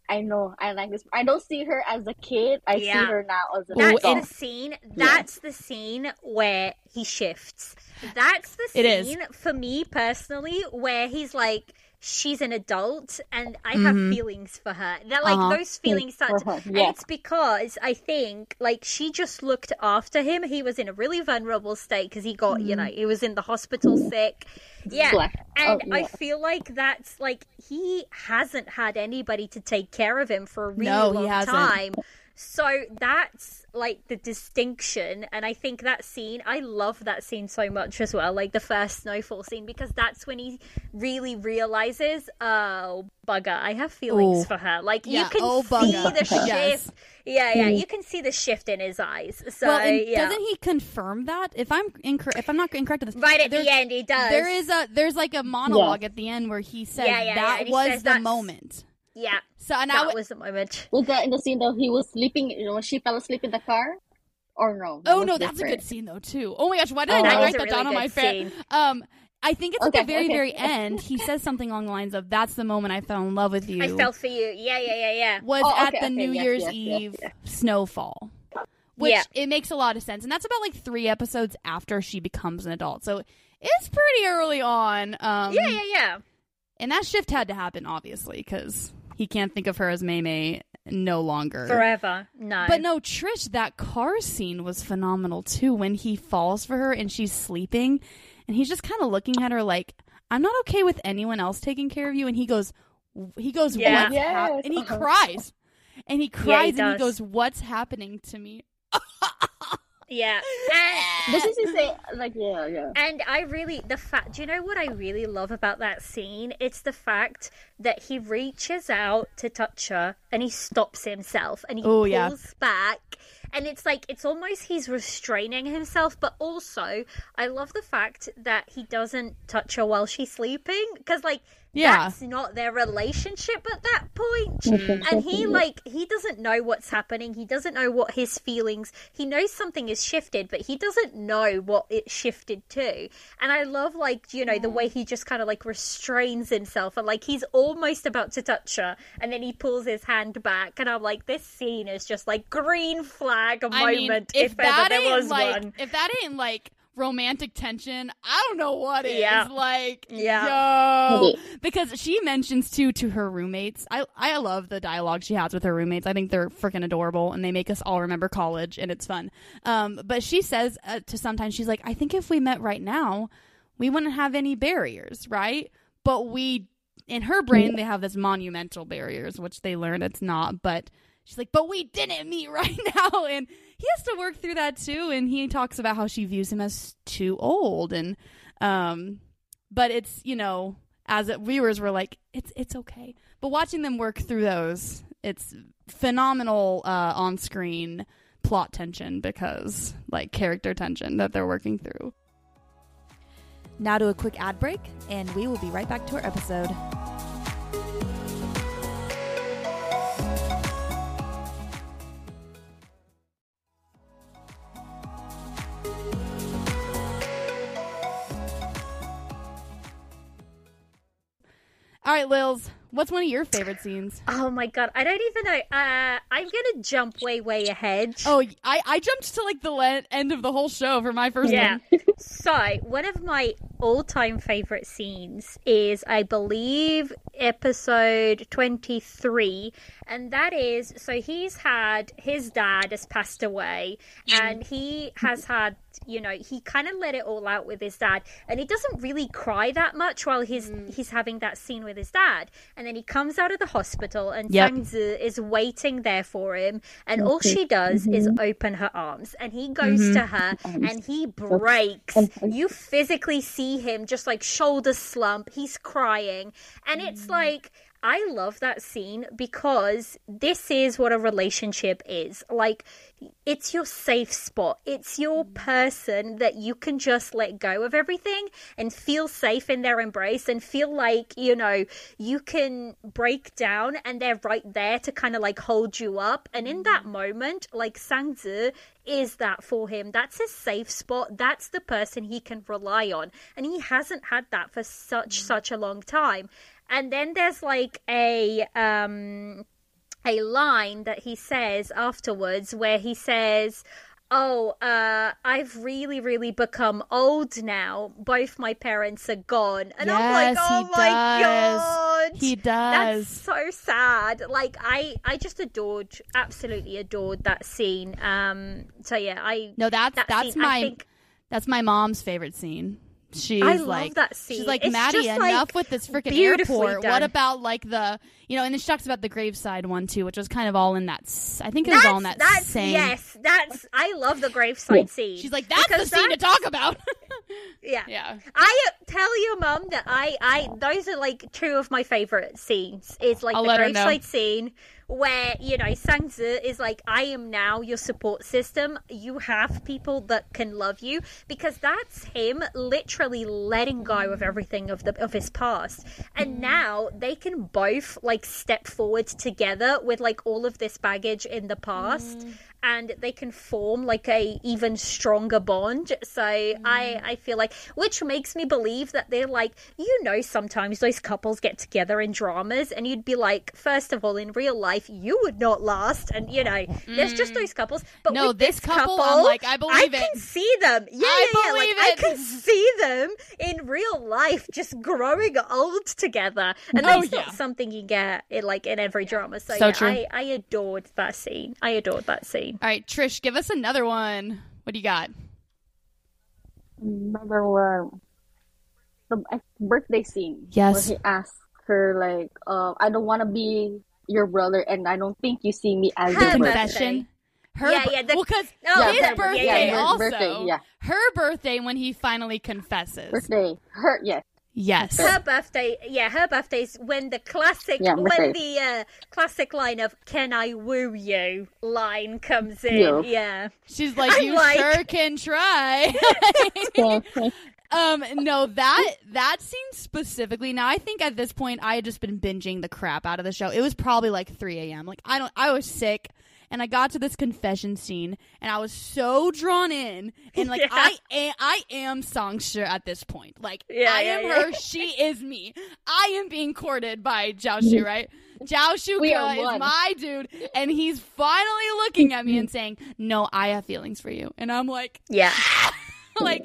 I know. I like this. I don't see her as a kid. I see her now as an Ooh, That's adult. the scene. That's the scene where he shifts. That's the It is. scene for me personally where he's like, she's an adult and I have Mhm. feelings for her. That like Uh-huh. those feelings start. To, her, And it's because I think like she just looked after him. He was in a really vulnerable state because he got you know he was in the hospital sick. Yeah, Black. and Oh, I feel like that's like he hasn't had anybody to take care of him for a really No, long time. So that's like the distinction, and I think that scene, I love that scene so much as well, like the first snowfall scene, because that's when he really realizes, oh bugger, I have feelings Ooh. for her. Like Yeah, you can oh, see bugger. the shift. Yes. Yeah, yeah, mm. you can see the shift in his eyes. So well, and yeah, doesn't he confirm that? If I'm incorrect, if I'm not incorrect with this, right at there's- the end, he does. There is a there's like a monologue at the end where he says Yeah, yeah, yeah, that and was says the that's- moment. Yeah, So and that w- was the moment. Was that in the scene though he was sleeping? You know, when she fell asleep in the car, or no? Oh was no, that's a good scene though too. Oh my gosh, why did Oh, I not write a that really down on my fan? scene. Um, I think it's at the very okay. very end. He says something along the lines of "That's the moment I fell in love with you." I fell for you. Yeah, yeah, yeah, yeah. was Oh, at the okay, New yes, Year's yes, yes, Eve yes. snowfall. Which Yeah. it makes a lot of sense, and that's about like three episodes after she becomes an adult. So it's pretty early on. Um, Yeah, yeah, yeah. And that shift had to happen, obviously, because he can't think of her as May May no longer. Forever. No. But no, Trish, that car scene was phenomenal too. When he falls for her and she's sleeping, and he's just kind of looking at her like, "I'm not okay with anyone else taking care of you." And he goes, he goes, Yeah. "What's Yes, And he uh-huh. cries, and he cries, and he does. goes, "What's happening to me?" yeah. And, Doesn't she say like yeah, yeah? and I really, the fact, do you know what I really love about that scene? It's the fact that he reaches out to touch her and he stops himself and he Oh, pulls yeah. back. And it's like, it's almost he's restraining himself, but also, I love the fact that he doesn't touch her while she's sleeping. Because, like, Yeah. that's not their relationship at that point. Mm. and he like he doesn't know what's happening. He doesn't know what his feelings he knows something is shifted but he doesn't know what it shifted to. And i love like you know the mm. way he just kind of like restrains himself and like he's almost about to touch her and then he pulls his hand back and i'm like this scene is just like green flag I mean, moment if, if, that ever there was like, one. if that ain't like romantic tension, I don't know what is. Yeah. Like, Yeah. yo, because she mentions too to her roommates. I I love the dialogue she has with her roommates. I think they're freaking adorable, and they make us all remember college, and it's fun. Um, but she says uh, to sometimes she's like, I think if we met right now, we wouldn't have any barriers, right? But we, in her brain, they have this monumental barriers, which they learn it's not, but. She's like, but we didn't meet right now, and he has to work through that too. And he talks about how she views him as too old, and um, but it's you know, as it, viewers were like, it's it's okay. But watching them work through those, it's phenomenal uh, on screen plot tension because like character tension that they're working through. Now to a quick ad break, and we will be right back to our episode. All right, Lils, what's one of your favorite scenes? oh my god i don't even know uh i'm gonna jump way way ahead Oh, I, I jumped to like the le- end of the whole show for my first Yeah. one. so one of my all-time favorite scenes is, I believe, episode 23 and that is so he's had his dad has passed away and he has had you know he kind of let it all out with his dad and he doesn't really cry that much while he's he's having that scene with his dad and then he comes out of the hospital and Yep. Sang Zhi is waiting there for him and all she does is open her arms and he goes to her and he breaks. you physically see him just like shoulder slump. He's crying and it's like I love that scene because this is what a relationship is. Like, it's your safe spot. It's your mm. person that you can just let go of everything and feel safe in their embrace and feel like, you know, you can break down and they're right there to kind of like hold you up. And in that mm. moment, like Sang Zhi is that for him. That's his safe spot. That's the person he can rely on. And he hasn't had that for such, mm. such a long time. And then there's like a um a line that he says afterwards where he says oh uh i've really really become old now both my parents are gone and i'm like oh my does. god He does. that's so sad like i i just adored absolutely adored that scene um so yeah i No, that's that that's scene, my think, that's my mom's favorite scene. She's I love like that scene. She's like It's Maddie, just, like, enough with this freaking beautifully airport. done. What about like the you know? And then she talks about the graveside one too, which was kind of all in that. s- I think it was all in that that's same. yes that's i love the graveside scene She's like, that's because the scene to talk about. yeah yeah. I uh, tell your mum that I, I, those are like two of my favorite scenes. It's like I'll the let her know. graveside scene where you know Sang Zhi is like, I am now your support system. You have people that can love you. Because that's him literally letting go of everything of the of his past, and mm. now they can both like step forward together with like all of this baggage in the past mm. And they can form like a even stronger bond. So i mm. i feel like which makes me believe that they're like you know sometimes those couples get together in dramas and you'd be like first of all in real life you would not last. And you know there's just mm. those couples but No, with this this couple, I'm like, I believe can it. I can see them. Yeah I yeah, yeah. like believe i can see them in real life just growing old together. And Oh, that's yeah. not something you get in like in every drama. So, So yeah, true. I, I adored that scene. I adored that scene All right, Trish, give us another one. What do you got? Another one. The uh, birthday scene. Yes. Where he asks her like, uh, I don't want to be your brother, and I don't think you see me as Her your brother. Confession. Her Yeah, yeah, the- well, because No, his yeah, her- birthday yeah, yeah, also. birthday, yeah. Her birthday when he finally confesses. Birthday. Her, yes. Yes. her birthday yeah her birthday's when the classic Yeah, when the uh, classic line of can i woo you line comes in Yeah. yeah She's like, I'm you like- sure can try. um, no, that that scene specifically. Now, I think at this point, I had just been binging the crap out of the show. It was probably like 3 a.m. Like I don't, I was sick, and I got to this confession scene, and I was so drawn in, and like Yeah. I, am, I am Sang Zhi at this point. Like Yeah, I yeah, am yeah. her, she is me. I am being courted by JiaXu, right? JiaXu is my dude, and he's finally looking at me and saying, "No, I have feelings for you," and I'm like, yeah like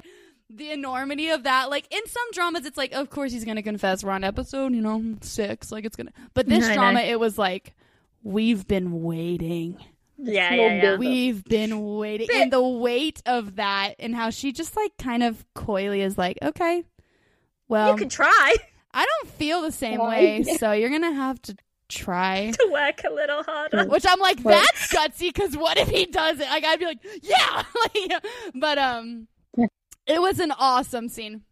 the enormity of that. Like in some dramas, it's like, of course he's gonna confess. We're on episode, you know, six. Like it's gonna. But this I know. drama, it was like, we've been waiting. Yeah yeah yeah. We've been waiting, But- and the weight of that, and how she just like kind of coyly is like, okay, well, you can try I don't feel the same Why? way, so you're gonna have to try. to work a little harder Which I'm like, Well- that's gutsy. Because what if he does it? Like I'd be like, yeah. like, but um, it was an awesome scene.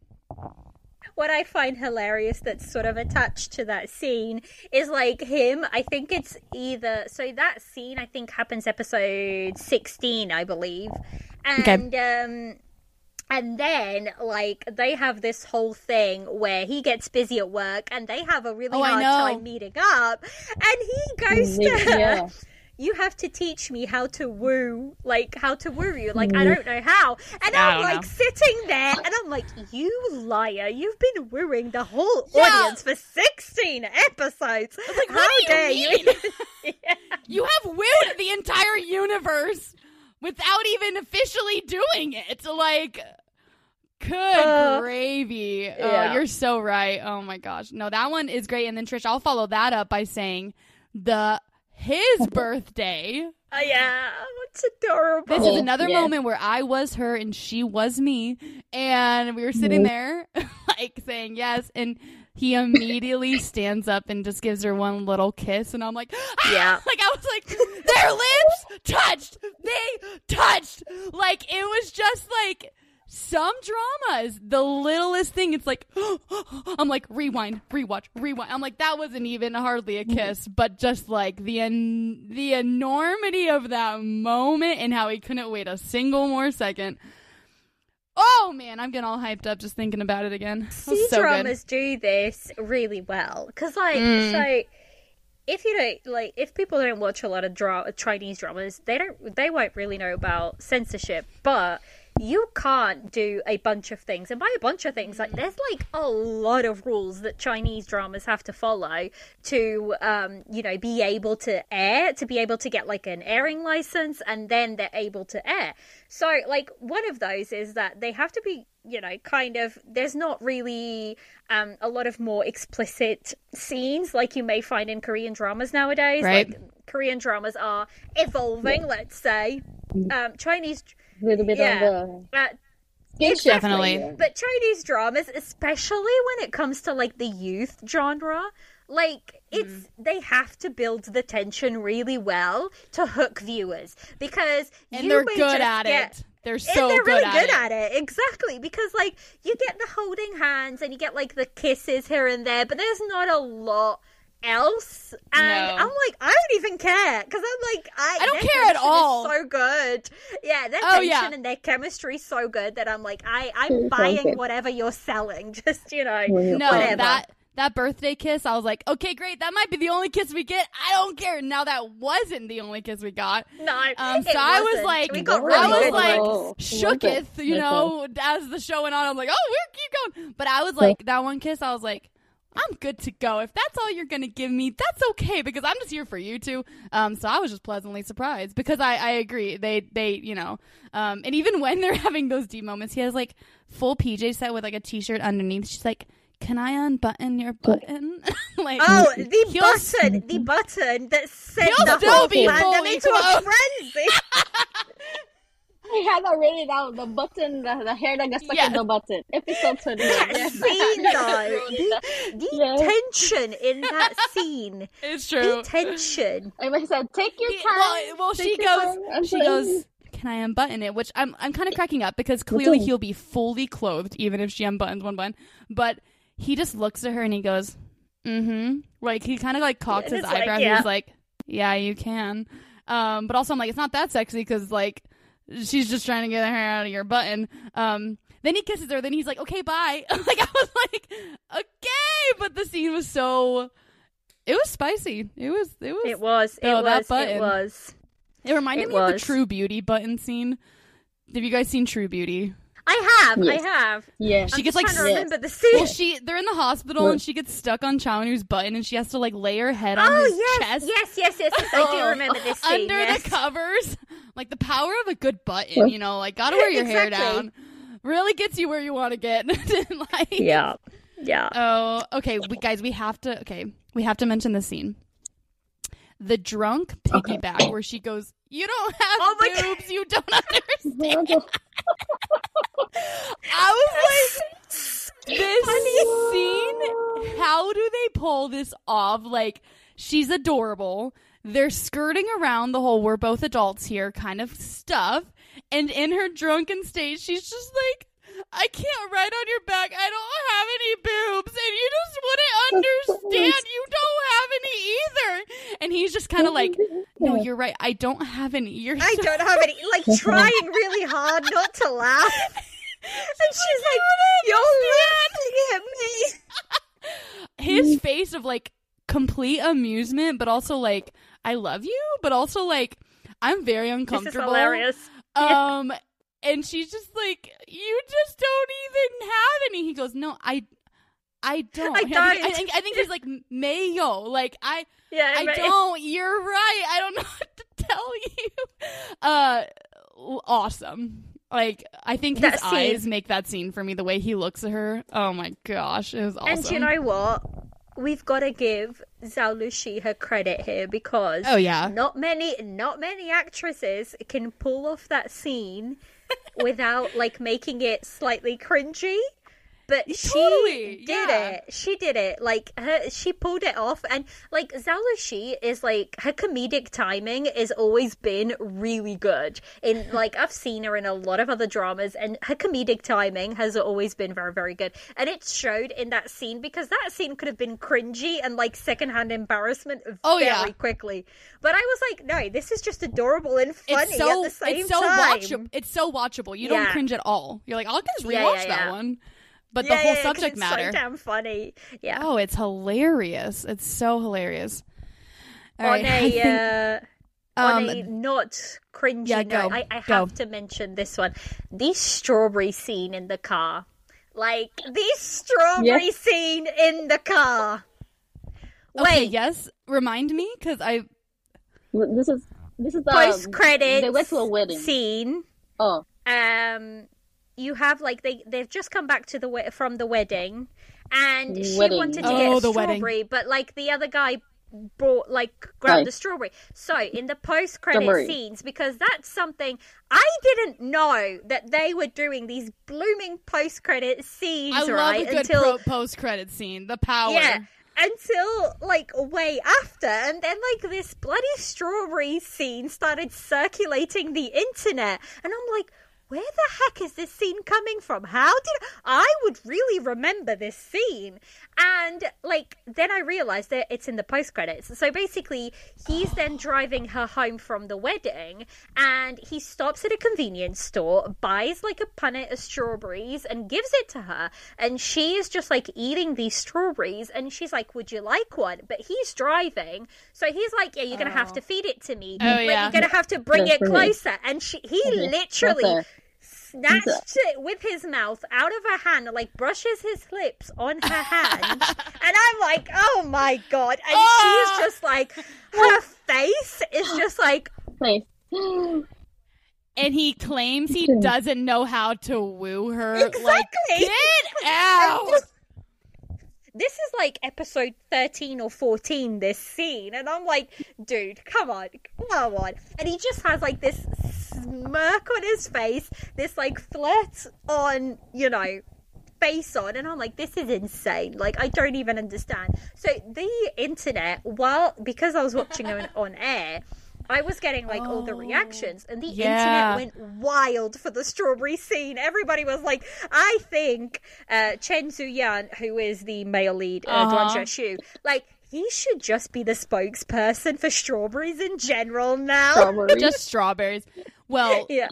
What I find hilarious that's sort of attached to that scene is like him. I think it's either so that scene I think happens episode sixteen, I believe, and um. And then, like, they have this whole thing where he gets busy at work and they have a really Oh, hard time meeting up. And he goes to her, yeah. You have to teach me how to woo, like, how to woo you. Like, I don't know how. And I I'm like know. sitting there and I'm like, You liar. You've been wooing the whole Yeah. audience for 16 episodes. like, how what do you dare mean? you? yeah. You have wooed the entire universe without even officially doing it. Like, Good Uh, gravy. Oh, you're so right. Oh my gosh. No, that one is great. And then Trish, I'll follow that up by saying the his birthday. Oh yeah, it's adorable. This is another yeah. moment where I was her and she was me, and we were sitting there like saying yes, and he immediately stands up and just gives her one little kiss, and I'm like, "Ah!" Yeah. like I was like, their lips touched, they touched, like it was just like. Some dramas, the littlest thing, it's like, I'm like, rewind, rewatch, rewind. I'm like, that wasn't even hardly a kiss, but just like the en- the enormity of that moment and how he couldn't wait a single more second. Oh man, I'm getting all hyped up just thinking about it again. C so good. dramas do this really well because, like, Mm. so if you don't like, if people don't watch a lot of dra- Chinese dramas, they don't, they won't really know about censorship, but. You can't do a bunch of things, and by a bunch of things, like there's like a lot of rules that Chinese dramas have to follow to, um, you know, be able to air, to be able to get like an airing license, and then they're able to air. So, like, one of those is that they have to be, you know, kind of, there's not really um, a lot of more explicit scenes like you may find in Korean dramas nowadays. Right. Like, Korean dramas are evolving, let's say. Um, Chinese, little bit Yeah. on uh, the skin shift Definitely. but Chinese dramas, especially when it comes to like the youth genre, like it's Mm-hmm. they have to build the tension really well to hook viewers because and you they're may good just at get- it. They're and so they're good, really at, good it. at it. Exactly. Because like you get the holding hands and you get like the kisses here and there, but there's not a lot else. And No. I'm like, I don't even care. Because I'm like, I, I don't care at all. so good. Yeah, their Oh, tension yeah. and their chemistry so good that I'm like, I, I'm It's buying good. whatever you're selling. Just, you know, No, whatever. that that birthday kiss, I was like, okay, great. That might be the only kiss we get. I don't care. Now that wasn't the only kiss we got. no, Um, it so I was wasn't. like, we got I really I was good like ones. Shooketh, you know, as the show went on. I'm like, oh, we're keep going. But I was like, that one kiss, I was like, I'm good to go. If that's all you're gonna give me, that's okay because I'm just here for you two. Um, so I was just pleasantly surprised because I, I agree. They they you know, um, and even when they're having those deep moments, he has like full PJ set with like a t-shirt underneath. She's like, "Can I unbutton your button?" like, Oh, the button, the button that sent the still whole be fandom into a frenzy. I had that written down. The button, the, the hair that got stuck Yes. in the button. Episode 20. that Yeah. scene, though, the, the Yes. tension in that scene, it's the true. tension. I must said, take your time. well, well, she goes. time, and She goes. Can I unbutton it? Which I'm I'm kind of cracking up because clearly he'll be fully clothed even if she unbuttons one button. But he just looks at her and he goes, "Mm-hmm." Like he kind of like cocks And his it's like, eyebrows. yeah. He's like, "Yeah, you can." Um, but also I'm like, it's not that sexy because like she's just trying to get her hair out of your button. Um, then he kisses her. Then he's like, "Okay, bye." like I was like, "Okay," but the scene was so. It was spicy. It was. It was. It was. It Oh, that was. button. It was. It reminded It me of the. True Beauty button scene. Have you guys seen True Beauty? I have. Yes. I have. Yeah. She I'm gets like trying to yes. remember the scene. well, she they're in the hospital and she gets stuck on Cha Eun-woo's button and she has to like lay her head on oh his yes, chest yes, yes, yes, yes. I do remember this scene. under yes. the covers. Like the power of a good button, you know, like gotta wear your hair down. Really gets you where you want to get. like, Yeah. Yeah. Oh, okay, we, guys, we have to. Okay, we have to mention the scene. The drunk piggyback where she goes, "You don't have Oh my God. boobs, you don't understand." I was like, this scene, how do they pull this off? Like, she's adorable. They're skirting around the whole we're both adults here kind of stuff. And in her drunken state, she's just like, I can't ride on your back. I don't have any boobs. And you just wouldn't understand. You don't have any either. And he's just kind of like, No, you're right. I don't have any. You're I don't have any. Like trying really hard not to laugh. And she's like, "You're laughing at me." his face of like complete amusement, but also like I love you, but also like I'm very uncomfortable. This is uncomfortable. hilarious. Um, and she's just like, you just don't even have any. He goes, no, I, I don't. I think- I think I think he's like mayo. Like I, Yeah, I don't. You're right. I don't know what to tell you. Uh, awesome. Like I think his eyes make that scene for me. The way he looks at her. Oh my gosh, it was awesome. And you know what? We've got to give Zhao Lusi her credit here because Oh, yeah. not many not many actresses can pull off that scene without like making it slightly cringy. But she Totally, did yeah. it. She did it. Like her, she pulled it off. And like Zhao Lusi is like her comedic timing has always been really good. In like I've seen her in a lot of other dramas, and her comedic timing has always been very, very good. And it showed in that scene because that scene could have been cringy and like secondhand embarrassment Oh, very yeah. quickly. But I was like, no, this is just adorable and funny it's so at the same it's so time. watchable. It's so watchable. You don't Yeah. cringe at all. You're like, I'll just rewatch Yeah, yeah, that one. But Yeah, the whole yeah, 'cause subject it's matter. So damn funny. Yeah. Oh, it's hilarious. It's so hilarious. All on right, I a think- uh, um, on a not cringy yeah, note, I, I have to mention this one. The strawberry scene in the car. Like the strawberry Yes. scene in the car. okay, Wait, yes. Remind me because I This is this is the post credit. They went to a wedding. scene. Oh, Um, you have like they they've just come back to the from the wedding, and she wanted to Oh, get a the wedding. strawberry, but like the other guy brought like grabbed Right. the strawberry. So in the post credit scenes, because that's something I didn't know that they were doing these blooming post credit scenes, I love right? a good Until post credit scene. The power. yeah. Until like way after, and then like this bloody strawberry scene started circulating the internet, and I'm like, where the heck is this scene coming from? How did I would really remember this scene? And like then I realized that it's in the post credits. So basically, he's then driving her home from the wedding, and he stops at a convenience store, buys like a punnet of strawberries, and gives it to her. And she is just like eating these strawberries, and she's like, "Would you like one?" But he's driving, so he's like, "Yeah, you're gonna have to feed it to me. Oh, Like, yeah. you're gonna have to bring Yeah, it for me. closer." And she, he literally Okay. Snatched it with his mouth out of her hand, like brushes his lips on her hand. and I'm like, "Oh my god!" And Ah! she's just like, her face is just like. And he claims he doesn't know how to woo her. Like, Exactly. get out. this is like episode 13 or 14 this scene and i'm like dude come on come on and he just has like this smirk on his face this like flirt on you know face on and i'm like this is insane like i don't even understand so the internet while because i was watching it on air I was getting like all the Oh, reactions, and the yeah. internet went wild for the strawberry scene. Everybody was like, I think uh, Chen Zheyuan, who is the male lead, uh, Uh-huh. Duan JiaXu, like he should just be the spokesperson for strawberries in general now. Strawberry. Just strawberries. Well, yeah,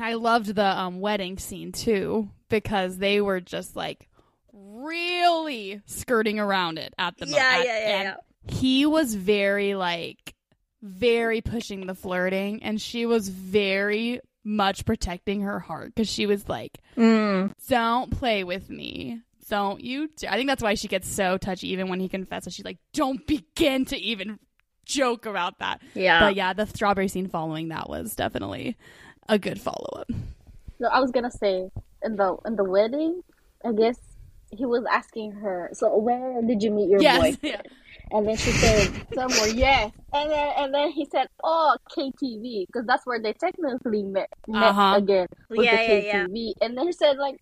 I loved the um, wedding scene too because they were just like really skirting around it at the yeah, at- yeah, yeah, yeah. He was very like very pushing the flirting, and she was very much protecting her heart because she was like, Mm. "Don't play with me." Don't you? d-" I think that's why she gets so touchy even when he confesses. She's like, "Don't begin to even joke about that." Yeah. But yeah, the strawberry scene following that was definitely a good follow up. So I was gonna say in the in the wedding, I guess he was asking her. So where did you meet your Yes, boyfriend? yeah. And then she said somewhere, yes. And then and then he said, oh, KTV, because that's where they technically met, met Uh-huh. again with Yeah, the yeah, yeah. KTV. And then he said like,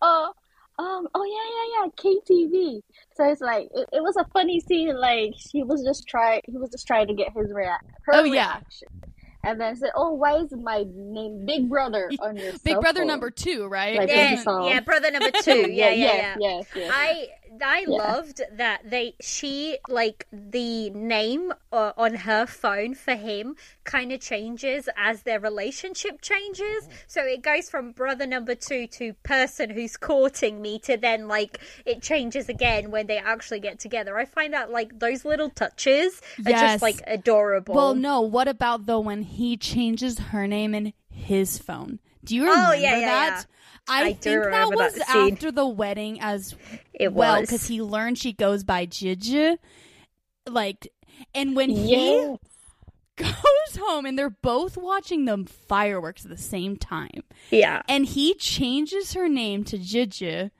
oh, um, oh yeah, yeah, yeah, KTV. So it's like it, it was a funny scene. Like he was just try he was just trying to get his react her Oh, yeah. reaction. And then said, oh, why is my name Big Brother on your Big cell Brother phone? number two, right? Like, yeah, yeah, brother number two. Yeah, yeah, yeah. yes, yes, yes. I I Yeah. loved that they she like the name uh, on her phone for him kind of changes as their relationship changes. So it goes from brother number two to person who's courting me to then like it changes again when they actually get together. I find that like those little touches are Yes. just like adorable. Well, no. What about though when he changes her name in his phone? Do you remember Oh, yeah, yeah, that? Yeah. I, I think that was that after the wedding as It well because he learned she goes by Jiji. Like, and when he goes home and they're both watching the fireworks at the same time. Yeah. And he changes her name to Jiju.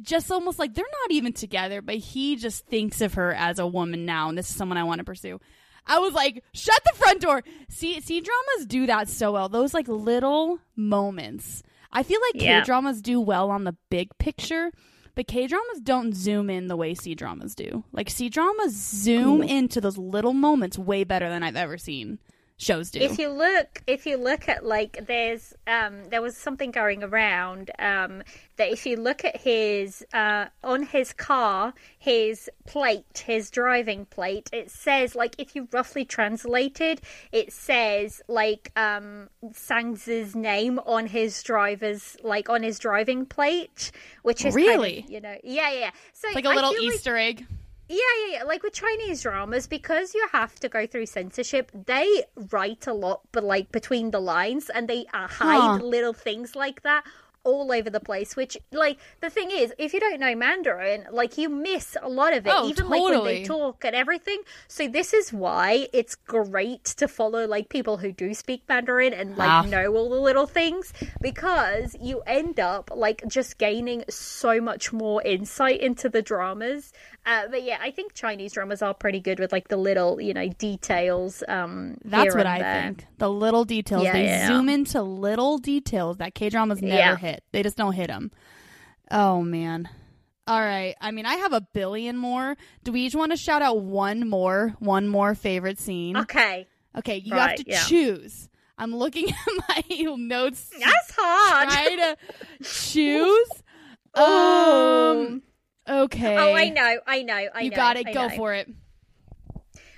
Just almost like they're not even together, but he just thinks of her as a woman now, and this is someone I want to pursue. I was like, shut the front door. See, see, dramas do that so well. Those like little moments. I feel like Yeah. K dramas do well on the big picture, but K dramas don't zoom in the way C dramas do. Like C dramas zoom into those little moments way better than I've ever seen shows do. If you look, if you look at like, there's um, there was something going around um, that if you look at his uh, on his car, his plate, his driving plate, it says like if you roughly translated, it says like um, Sang's name on his driver's like on his driving plate, which is kind of, Really? you know, yeah, yeah. So It's like a I little feel like- Easter egg. Yeah, yeah, yeah. Like with Chinese dramas, because you have to go through censorship, they write a lot, but like between the lines, and they uh, hide Huh. little things like that all over the place. Which, like, the thing is, if you don't know Mandarin, like, you miss a lot of it, Oh, even like when they talk and everything. So this is why it's great to follow like people who do speak Mandarin and like Ah. know all the little things because you end up like just gaining so much more insight into the dramas. Uh, but yeah, I think Chinese dramas are pretty good with like the little, you know, details. Um, That's what I there. think. The little details. Yeah, they yeah. zoom into little details that K dramas never Yeah. hit. They just don't hit them. Oh man. All right. I mean, I have a billion more. Do we each want to shout out one more, one more favorite scene? Okay, Okay, you Right, have to yeah. choose. I'm looking at my notes. that's hard. Try to choose. Oh. Um. Okay. Oh, I know, I know, I know. You know. got it. I Go know. for it.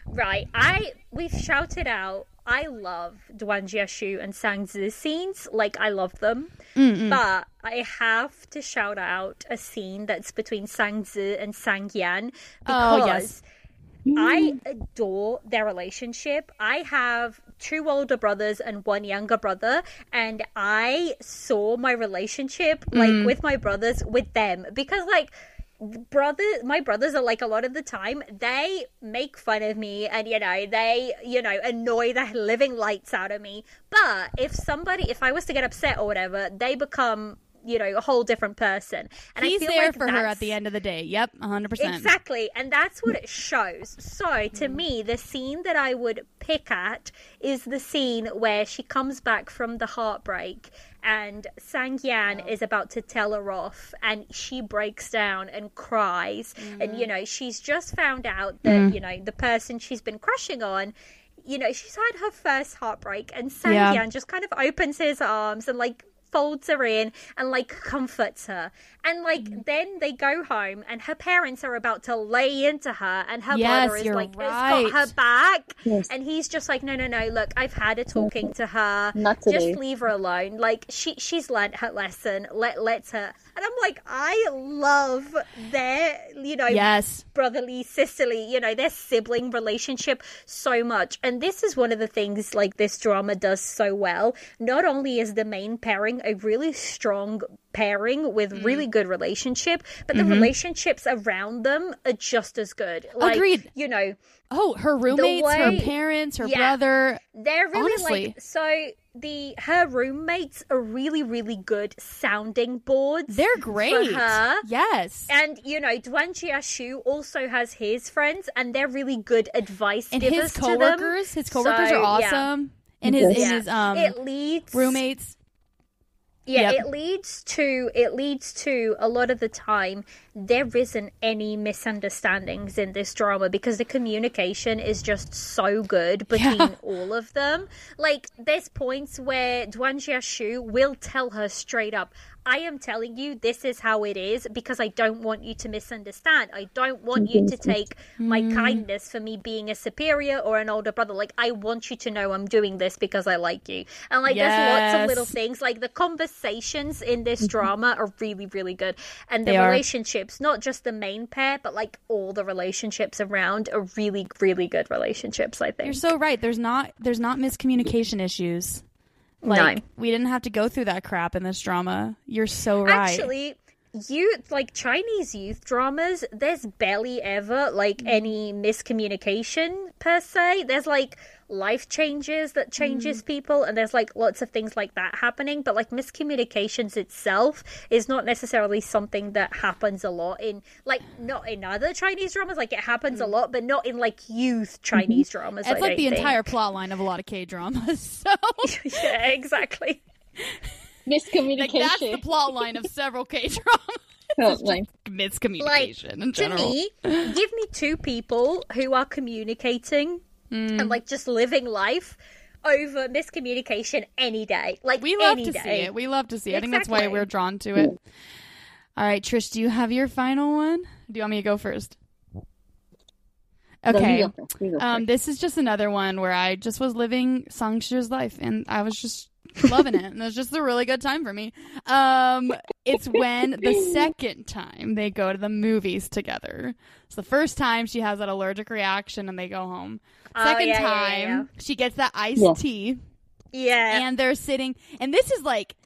Right. I we've shouted out. I love Duan JiaXu and Sang Zhi scenes. Like I love them. Mm-mm. But I have to shout out a scene that's between Sang Zhi and Sang Yan because Oh, yes. I adore their relationship. I have two older brothers and one younger brother, and I saw my relationship like Mm. with my brothers with them because like brother my brothers are like a lot of the time they make fun of me and you know they you know annoy the living lights out of me but if somebody if i was to get upset or whatever they become you know a whole different person and He's i feel there like for her at the end of the day. Yep, 100%. Exactly, and that's what it shows. So, to me, the scene that I would pick at is the scene where she comes back from the heartbreak and Sang Yan is about to tell her off, and she breaks down and cries. And, you mm. know, she's just found out that, mm. you know, the person she's been crushing on. You know, she's had her first heartbreak, and Sang Yeah. Yan just kind of opens his arms and, like, folds her in and like comforts her and like Mm. then they go home and her parents are about to lay into her and her Yes, brother is you're like right. has got her back Yes. and he's just like no no no look i've had a talking to her Not today. just leave her alone like she she's learned her lesson let let her and i'm like i love their you know Yes. brotherly sisterly you know their sibling relationship so much and this is one of the things like this drama does so well not only is the main pairing a really strong pairing with Mm. really good relationship but the relationships around them are just as good like Mm-hmm. Agreed. you know Oh, her roommates, her parents, her Yeah. brother. they're really Honestly. like so the her roommates are really really good sounding boards They're great. her. Yes. and you know, Duan JiaXu also has his friends, and they're really good advice And givers his to them. coworkers, his coworkers So, are yeah. awesome. And his, Yes. and his um it leads roommates. Yeah, Yep. it leads to it leads to a lot of the time there isn't any misunderstandings in this drama because the communication is just so good between Yeah. all of them. Like there's points where Duan JiaXu will tell her straight up, I am telling you this is how it is because I don't want you to misunderstand. I don't want you to take my Mm. kindness for me being a superior or an older brother. Like I want you to know I'm doing this because I like you. And like there's lots of little things like the conversations in this drama are really really good and the They are. relationships not just the main pair but like all the relationships around are really really good relationships i think You're so right. There's not there's not miscommunication issues. Like we didn't have to go through that crap in this drama. You're so right. actually you like chinese youth dramas there's barely ever like Mm. any miscommunication per se there's like life changes that changes mm. people and there's like lots of things like that happening but like miscommunications itself is not necessarily something that happens a lot in like not in other chinese dramas like it happens a mm. lot but not in like youth mm-hmm. chinese dramas It's I like don't the think. entire plot line of a lot of K dramas. So yeah exactly Miscommunication. like that's the plot line of several K dramas. Like, Miscommunication in to me give me two people who are communicating Mm. and like just living life over miscommunication any day like We love any to day. see it. We love to see it. I think that's why we're drawn to it. All right, Trish, do you have your final one? Do you want me to go first? no, Okay. go first, go Um, this is just another one where I just was living Sang Zhi's life and I was just loving it. And it was just a really good time for me. Um, it's when the second time they go to the movies together. So the first time she has that allergic reaction and they go home. Oh, Second yeah, yeah, time yeah, yeah. she gets that iced Yeah. tea yeah and they're sitting and this is like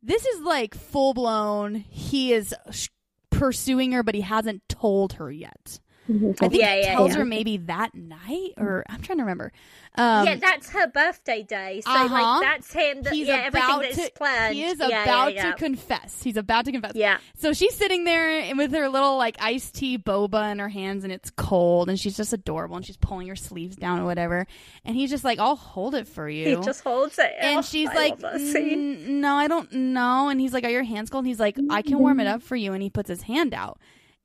this is like full blown he is sh- pursuing her but he hasn't told her yet i think Yeah, he yeah, tells yeah. her maybe that night or i'm trying to remember um yeah, that's her birthday day. So Uh-huh. like that's him. That, he's yeah, about everything that's to planned. he is about to confess he's about to confess Yeah. so she's sitting there with her little like iced tea boba in her hands and it's cold and she's just adorable and she's pulling her sleeves down or whatever and he's just like i'll hold it for you He just holds it, And Oh, she's I like, love that scene. "Mm, no, I don't know. And he's like, are your hands cold? And he's like, I can warm it up for you. And he puts his hand out.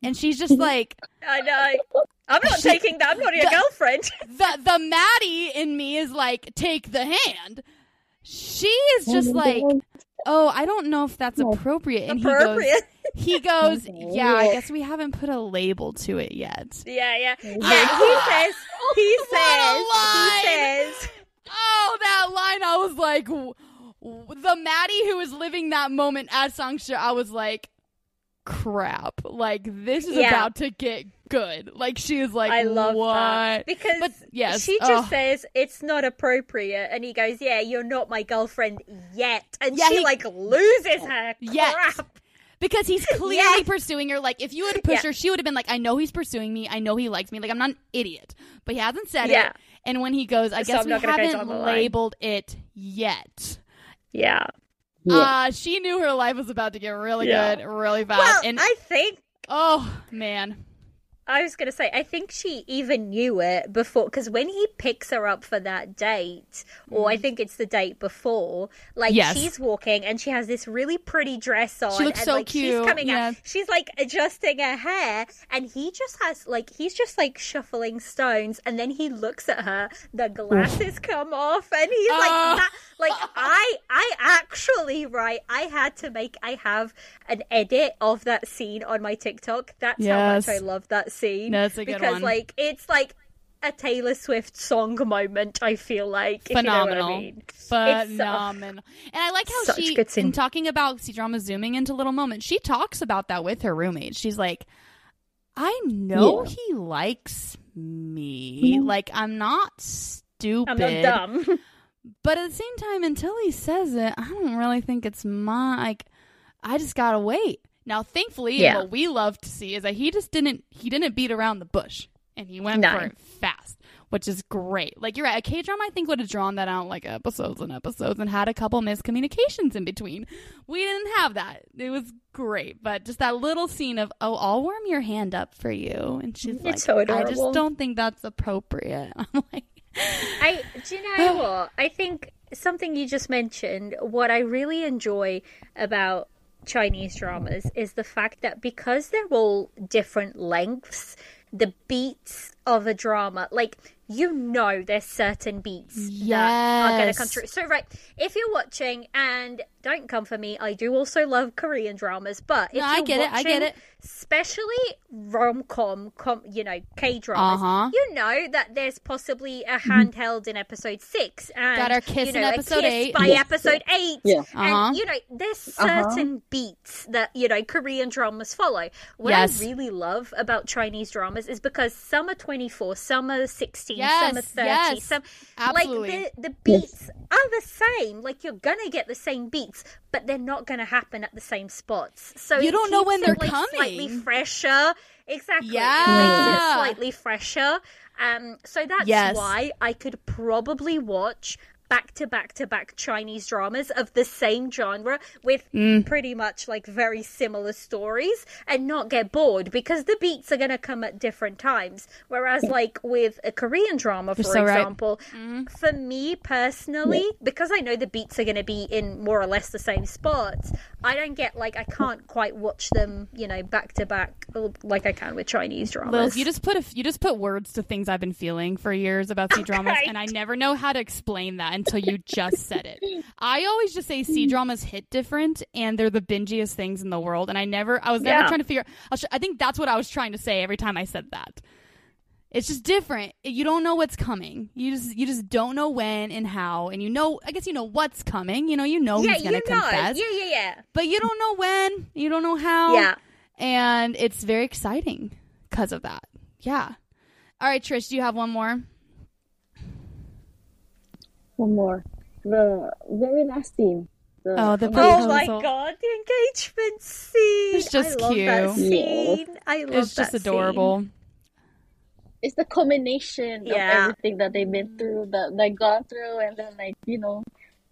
And she's just like, I know. I'm not taking that. I'm not your The- girlfriend. the the Maddie in me is like, take the hand. She is just like, oh, I don't know if that's appropriate. And Appropriate. he goes, he goes, yeah, I guess we haven't put a label to it yet. Yeah, yeah. Yeah. Yeah, he says. He What a says. line. He says. Oh, that line! I was like, w- w- the Maddie who was living that moment at Sang Zhi. I was like, crap! Like this is Yeah. about to get good. Like she is like, I love what? that because But yes, she just says it's not appropriate, and he goes, "Yeah, you're not my girlfriend yet," and Yeah, she he- like loses her Yet. crap. because he's clearly Yes. pursuing her. Like if you had pushed Yeah. her, she would have been like, I know he's pursuing me. I know he likes me. Like I'm not an idiot, but he hasn't said Yeah. it. And when he goes, I So guess we haven't labeled it yet. Yeah. Yeah. Uh, she knew her life was about to get really Yeah. good, really fast. Well, and I think oh man, I was going to say, I think she even knew it before, because when he picks her up for that date, or I think it's the date before, like Mm. Yes. she's walking and she has this really pretty dress on. She looks and, so like, cute, She's coming yeah. out. She's like adjusting her hair, and he just has like he's just like shuffling stones, and then he looks at her. The glasses come off, and he's like, Oh. that, like I, I actually right. I had to make. I have an edit of that scene on my TikTok. That's Yes. how much I love that scene. That's a good because one. like it's like a Taylor Swift song moment. I feel like if you know I phenomenal. It's, uh, phenomenal. and I like how she, in talking about C drama zooming into little moments, she talks about that with her roommate. She's like, I know Yeah. he likes me. Like I'm not stupid. I'm not dumb. But at the same time, until he says it, I don't really think it's my like. I just gotta wait. Now, thankfully, Yeah. what we love to see is that he just didn't he didn't beat around the bush, and he went No. for it fast, which is great. Like you're right, a K drama I think would have drawn that out like episodes and episodes, and had a couple miscommunications in between. We didn't have that. It was great, but just that little scene of oh, I'll warm your hand up for you, and she's like, so I just don't think that's appropriate. I'm like. I do you know what? I think something you just mentioned, what I really enjoy about Chinese dramas is the fact that because they're all different lengths, the beats of a drama, like you know there's certain beats that are going to come Yes. through. So right, if you're watching and don't come for me, I do also love Korean dramas, but if No, I you're get it, I get watching it. especially rom-com you know k-dramas Uh-huh. you know that there's possibly a handheld in episode six and Got our kiss you in know, a episode kiss eight. by Yeah. episode eight Yeah. Uh-huh. and you know there's certain beats that you know korean dramas follow what Yes. i really love about chinese dramas is because some are 24 some are 16 Yes, some are 30 yes. some Absolutely. like the, the beats are the same like you're gonna get the same beats but they're not gonna happen at the same spots. So You don't know when they're like, slightly fresher. Exactly. It Yeah. it slightly fresher. Um, so that's Yes. why I could probably watch back to back to back Chinese dramas of the same genre with Mm. pretty much like very similar stories and not get bored because the beats are going to come at different times. Whereas, like with a Korean drama, for You're so right. example, for me personally, because I know the beats are going to be in more or less the same spots, I don't get like I can't quite watch them, you know, back to back like I can with Chinese dramas. Lil, you just put a, you just put words to things I've been feeling for years about C dramas, Right. and I never know how to explain that until you just said it. I always just say C dramas hit different, and they're the bingiest things in the world. And I never, I was never Yeah. trying to figure. I, was, I think that's what I was trying to say every time I said that. It's just different. You don't know what's coming. You just you just don't know when and how, and you know. I guess you know what's coming. You know, you know yeah, he's gonna you know, confess, yeah, yeah, yeah, but you don't know when. You don't know how yeah. and it's very exciting because of that. Yeah. All right, Trish, do you have one more? One more. The very last scene. The, Oh, the oh how proposal. Oh my god, the engagement scene! It's just cute. I love That cute. scene. I love It's just that adorable. It's the culmination Yeah. of everything that they've been through, mm. that they gone through, and then like you know,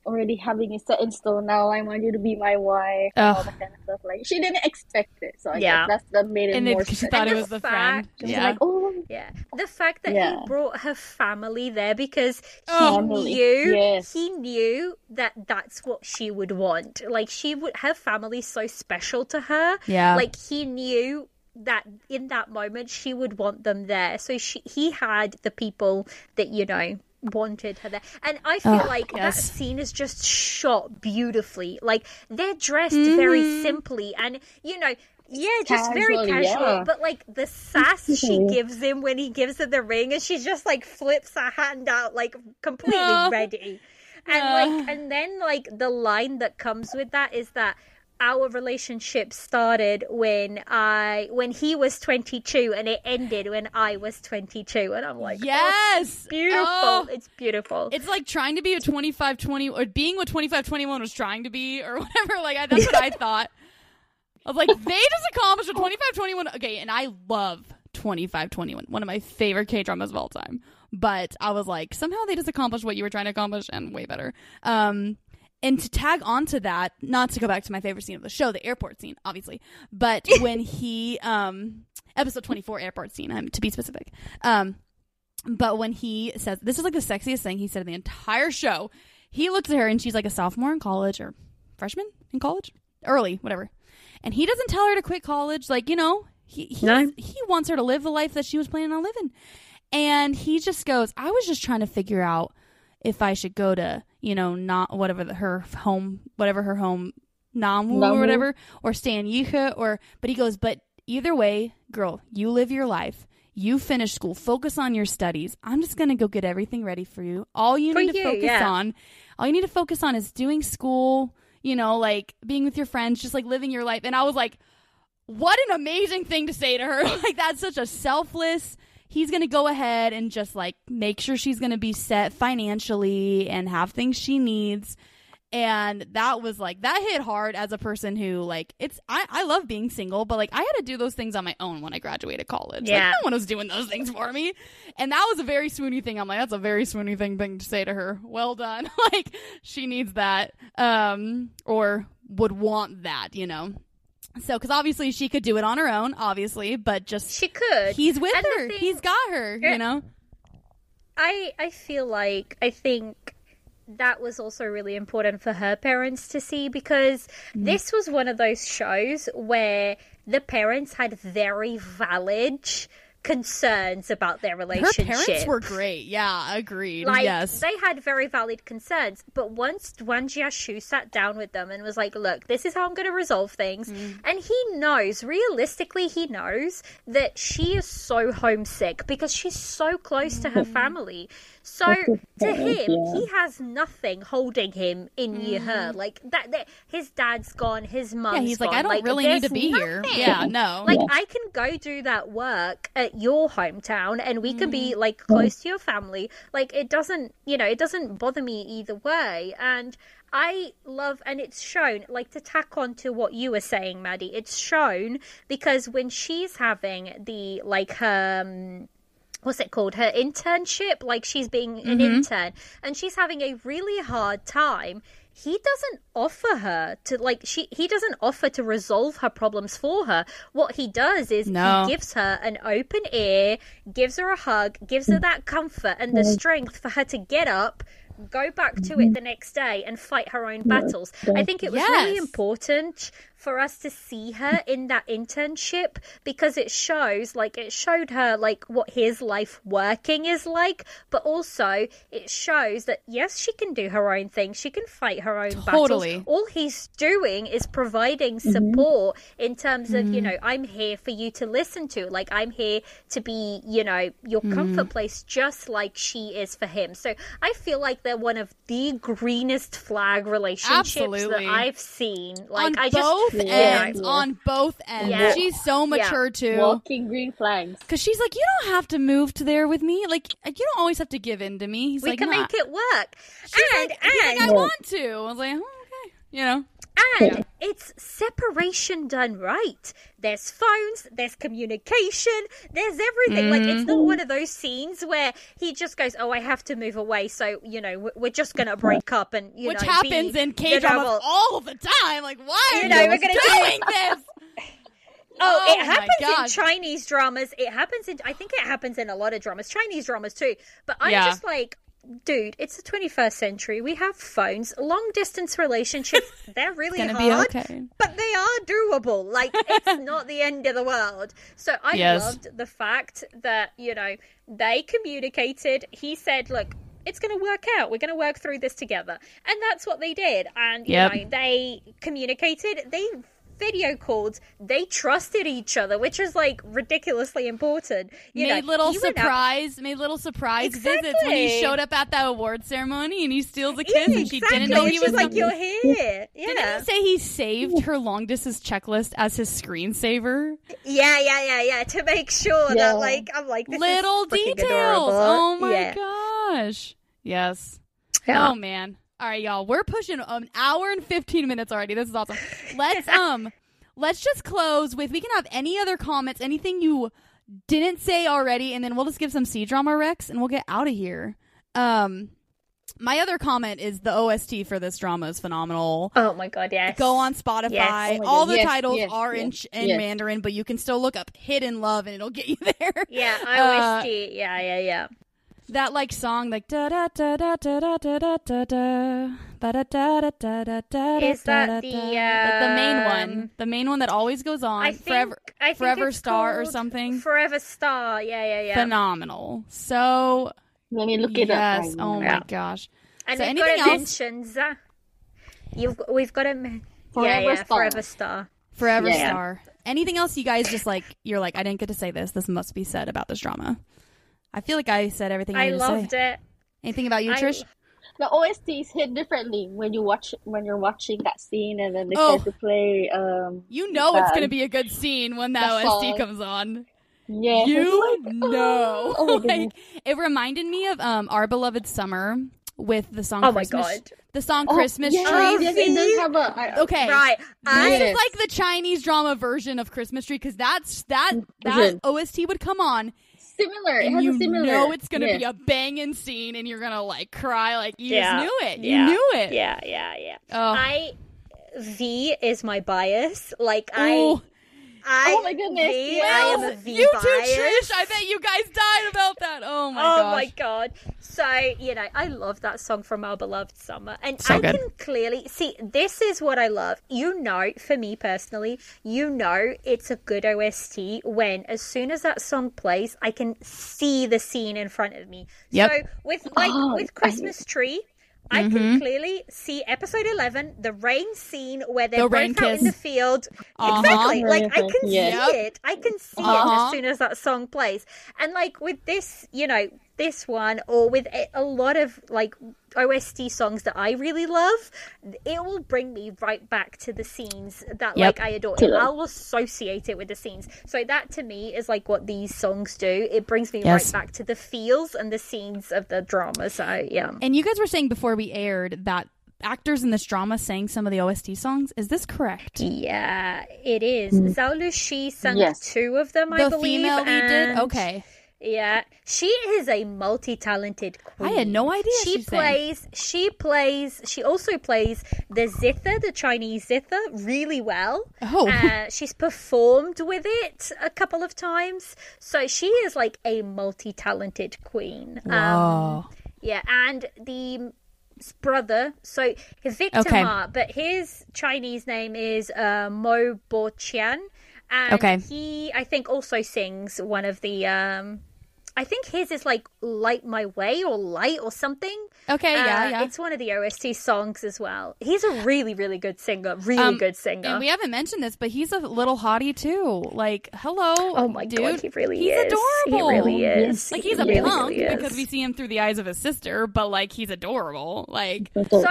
already having it set in stone. Now I want you to be my wife, and all that kind of stuff. Like she didn't expect it, so I Yeah. guess that's that made it And they more she special. thought it And was the the friend. fact- She was Yeah. like, oh, Yeah, the fact that Yeah. he brought her family there because he Oh. Family, knew yes. he knew that that's what she would want. Like she would, her family's so special to her. Yeah. like he knew that in that moment she would want them there. So she, he had the people that you know wanted her there and i feel Ugh, like yes. that scene is just shot beautifully like they're dressed very Mm-hmm. simply and you know yeah just very Casual, casual yeah. but like the sass she gives him when he gives her the ring and she just like flips her hand out like completely No. ready and No. like and then like the line that comes with that is that our relationship started when I when he was 22 and it ended when I was 22 and I'm like oh, yes. beautiful Oh. it's beautiful It's like trying to be a 25 20 or being what 25 21 was trying to be or whatever. Like, I, that's what I thought. I was like, they just accomplished a 25 21. Okay, and I love 25 21, one of my favorite K dramas of all time. But I was like, somehow they just accomplished what you were trying to accomplish and way better. Um, and to tag onto that, not to go back to my favorite scene of the show, the airport scene, obviously, but when he, um, episode 24 airport scene, um, to be specific, um, but when he says, this is like the sexiest thing he said in the entire show, he looks at her and she's like a sophomore in college or freshman in college, early, whatever. And he doesn't tell her to quit college. Like, you know, he, he, No. he wants her to live the life that she was planning on living. And he just goes, I was just trying to figure out if I should go to, you know, not whatever the, her home, whatever her home, Nanwu, or whatever, or stay in Yihe, or, but he goes, but either way, girl, you live your life. You finish school. Focus on your studies. I'm just going to go get everything ready for you. All you For need to focus yeah. on, all you need to focus on is doing school, you know, like being with your friends, just like living your life. And I was like, what an amazing thing to say to her. like that's such a selfless. He's going to go ahead and just like make sure she's going to be set financially and have things she needs. And that was like that hit hard as a person who like it's I, I love being single, but like I had to do those things on my own when I graduated college. Yeah. Like no one was doing those things for me. And that was a very swoony thing. I'm like, that's a very swoony thing thing to say to her. Well done. like she needs that. Um or would want that, you know. So, because obviously she could do it on her own, obviously, but just she could he's with And her. thing- He's got her, you know. I I feel like I think that was also really important for her parents to see because Mm. this was one of those shows where the parents had very valid concerns about their relationship. Her parents were great. Yeah, agreed. Like yes. they had very valid concerns, but once Wang JiaXu sat down with them and was like, "Look, this is how I'm going to resolve things," Mm. and he knows, realistically, he knows that she is so homesick because she's so close to Mm. her family. So to him, yeah. he has nothing holding him in Mm. her. Like that, that, his dad's gone, his mom's yeah, he's like, gone. I don't really need to there's be here. Yeah, no. Like Yeah. I can go do that work at your hometown and we can Mm. be like close to your family. Like it doesn't, you know, it doesn't bother me either way. And I love and it's shown like to tack on to what you were saying, Maddie. It's shown because when she's having the like her um, what's it called? Her internship like she's being an Mm-hmm. intern and she's having a really hard time. He doesn't offer her to like she he doesn't offer to resolve her problems for her. What he does is No. he gives her an open ear gives her a hug gives her that comfort and the strength for her to get up go back to it the next day and fight her own battles. I think it was really important for us to see her in that internship because it shows like it showed her like what his life working is like but also it shows that yes she can do her own thing she can fight her own Totally. battles all he's doing is providing Mm-hmm. support in terms of you Mm-hmm. know i'm here for you to listen to like i'm here to be you know your Mm-hmm. comfort place just like she is for him so i feel like they're one of the greenest flag relationships Absolutely. that i've seen like on i just both Yeah. ends. Yeah. On both ends. Yeah. She's so mature too. Walking green flags. Cause she's like, you don't have to move to there with me. Like, you don't always have to give in to me. He's like, we like, can "Nah." make it work She's and like, he's like, I want to. I was like, oh, okay, you know. And it's separation done right there's phones there's communication there's everything like it's Mm-hmm. not one of those scenes where he just goes oh i have to move away so you know we're- just gonna break up and you Which know happens be, in you K know, dramas well- all the time. Like, why are You you, know, we're gonna do doing this? Oh, Oh it happens in. Chinese dramas. It happens in. I think it happens in a lot of dramas, Chinese dramas too. But I'm Yeah. just like, dude, it's the 21st century. We have phones. Long distance relationships. They're really hard, okay. but they are doable. Like it's not the end of the world. So I Yes. loved the fact that you know they communicated. He said, look. It's going to work out. We're going to work through this together. And that's what they did. And, you Yep. know, they communicated. They video called. They trusted each other, which is like ridiculously important. You made know, little he went out- surprise, made little surprise visits when he showed up at that award ceremony and he steals a Yeah, kiss and she exactly. didn't know he she's was like, coming. "You're here." Yeah. Didn't he say he saved her long distance checklist as his screensaver? yeah, yeah, yeah, yeah. To make sure Yeah. that, like, I'm like, this Little is details. adorable. Oh my yeah. gosh. Yes. Yeah. Oh man. All right, y'all. We're pushing an hour and 15 minutes already. This is awesome. Let's um let's just close with we can have any other comments, anything you didn't say already and then we'll just give some C drama Rex and we'll get out of here. Um my other comment is the OST for this drama is phenomenal. Oh my god, yes. Go on Spotify. Yes. Oh All the Yes, titles yes, are in in. Mandarin, but you can still look up "Hidden Love" and it'll get you there. Yeah, Uh, OST. yeah, yeah, yeah. That like song like da da da da da da da da da da ba da da da da da da Is da, that da, the, da. like the main one, um, the main one that always goes on I think, forever, I think Forever it's Star or called something. Forever Star. Yeah, yeah, yeah. phenomenal. So Let me look it yes, up. right oh now. my gosh. and so we've got anything to else? mention Za- You've got, we've got to men- Forever yeah, yeah, Star. Forever Star. Forever Yeah. Star. Anything else you guys just like? You're like, I didn't get to say this. This must be said about this drama. I feel like I said everything I, I needed to loved say. it. Anything about you, I- Trish? The OSTs hit differently when you watch when you're watching that scene and then they Oh. start to play. Um, You know it's gonna be a good scene when that the OST song. comes on. yeah, You like, know. oh my like it reminded me of um Our Beloved Summer with the song Oh my Christmas God. the song Oh, Christmas yes, Tree. Yes, it does have a. I, Okay. Right. This I, Yes. is like the Chinese drama version of Christmas Tree because that's that that Version. OST would come on Similar. It has you a similar. know it's gonna yes. be a banging scene and you're gonna like cry like you Yeah. just knew it. You knew it. yeah, yeah, yeah. Oh. I V is my bias. Like I, Ooh. I. Oh my goodness, V, yes. I am a Well, V you too, bias. Trish. I bet you guys died about that. Oh my oh gosh. my god! So you know, I love that song from our beloved summer, and So I good. can clearly see this is what I love. You know, for me personally, you know, it's a good OST when as soon as that song plays, I can see the scene in front of me. Yep. So with like Oh, with I- Christmas tree. I Mm-hmm. can clearly see episode 11, the rain scene where they're The both rain out in the field. Uh-huh. Exactly. Like, I can kiss, yes. see it. I can see it Uh-huh. as soon as that song plays. And like with this, you know, this one or with a, a lot of like OST songs that I really love, it will bring me right back to the scenes that Yep. like I adore. To them. I'll associate it with the scenes. So that to me is like what these songs do. It brings me Yes. right back to the feels and the scenes of the drama. So yeah. And you guys were saying before we aired that actors in this drama sang some of the OST songs. Is this correct? Yeah, it is. Mm. Zhao Lusi sang Yes. two of them, I the believe. female lead did? Okay. Yeah, she is a multi-talented queen. I had no idea She she sang. plays. She plays. She also plays the zither, the Chinese zither, really well. Oh. uh, she's performed with it a couple of times, so she is like a multi-talented queen. Um, Oh. yeah, and the brother, so Victor Okay. Ma, but his Chinese name is uh, Mo Bo Qian, and Okay. he I think also sings one of the. Um, I think his is like "Light My Way" or "Light" or something. Okay, yeah, Uh, yeah. It's one of the OST songs as well. He's a really, really good singer. Really Um, good singer. And we haven't mentioned this, but he's a little hottie too. Like, hello. oh my dude. god, he really he's is. adorable. He really is. Like He he's a really, punk really because we see him through the eyes of his sister, but like he's adorable. Like So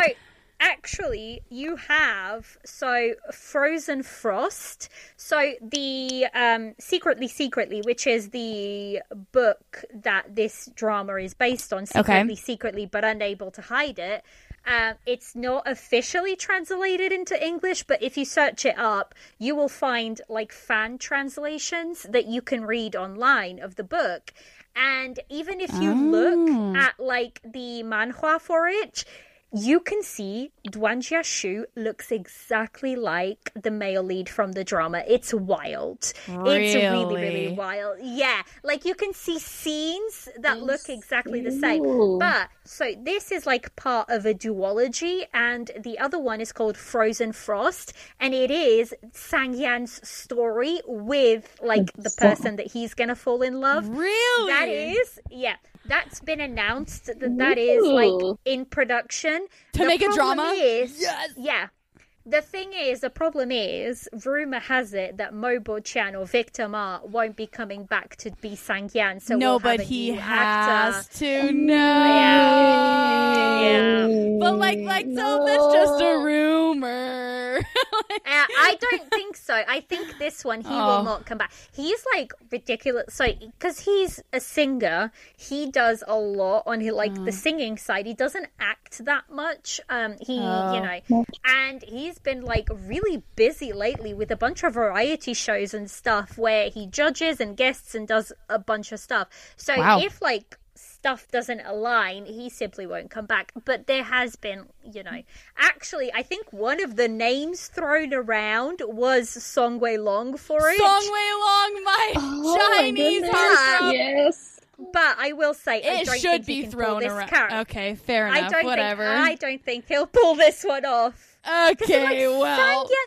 actually you have so Frozen Frost. So the um Secretly Secretly, which is the book that this drama is based on, Secretly Secretly but unable to hide it. Um, it's not officially translated into English, but if you search it up, you will find like fan translations that you can read online of the book. And even if you look at like the manhua for it, you can see Duan JiaXu looks exactly like the male lead from the drama. It's wild. It's really, really Really? wild. Yeah, like you can see scenes that look exactly the same. Ooh. But so this is like part of a duology, and the other one is called Frozen Frost, and it is Sang Yan's story with like the person that he's gonna fall in love. really, That is, yeah, that's been announced that that is like in production To The make a drama? Is, Yes. yeah. The thing is, the problem is, rumor has it that Ma Boqian or Victor Ma won't be coming back to be Sang Sangyan. So no, we'll have but a he new has actor. to know. Yeah. But like, like, so that's just a rumor. Uh, I don't think so. I think this one he Oh. will not come back. He's like ridiculous. So because he's a singer, he does a lot on his, like the singing side. He doesn't act that much. Um, he Oh. you know, and he's been like really busy lately with a bunch of variety shows and stuff where he judges and guests and does a bunch of stuff. So Wow. if like stuff doesn't align, he simply won't come back. But there has been, you know, actually, I think one of the names thrown around was Song Wei Long for it. Song Wei Long, my Oh Chinese goodness. heartthrob. Yes. But I will say, I It don't should think be he can thrown this around. character. Okay, fair I enough. don't Whatever. think I don't think he'll pull this one off. okay, well. Sang Yan,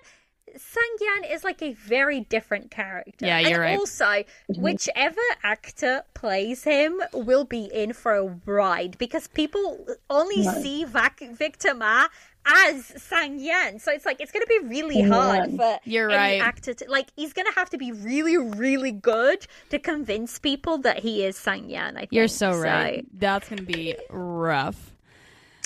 Sang Yan is like a very different character. Yeah, you're and right. Also, mm-hmm. whichever actor plays him will be in for a ride because people only Right. see Vac- Victor Ma as Sang Yan. So it's like it's going to be really hard Yeah. for You're any right. actor to like. He's going to have to be really, really good to convince people that he is Sang Yan. I think You're so right. That's going to be rough.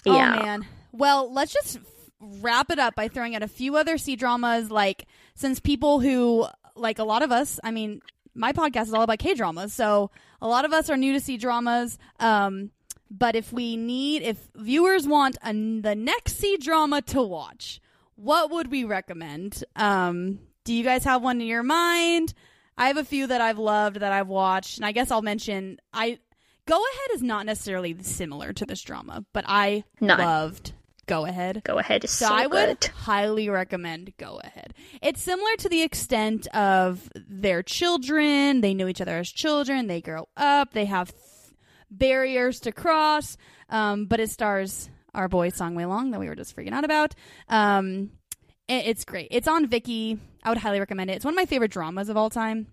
Oh, yeah. Oh, man. Well, let's just f- wrap it up by throwing out a few other C dramas. Like, since people who, like a lot of us, I mean, my podcast is all about K dramas. So a lot of us are new to C dramas. Um, but if we need, if viewers want a, the next C drama to watch, what would we recommend? Um, do you guys have one in your mind? I have a few that I've loved that I've watched, and I guess I'll mention I Go Ahead is not necessarily similar to this drama, but I No. loved Go Ahead. Go ahead. Is So, so, I would good. highly recommend Go Ahead. It's similar to the extent of their children. They know each other as children. They grow up. They have th- barriers to cross. Um, but it stars our boy Song Wei Long that we were just freaking out about. Um, it- it's great. It's on Viki. I would highly recommend it. It's one of my favorite dramas of all time.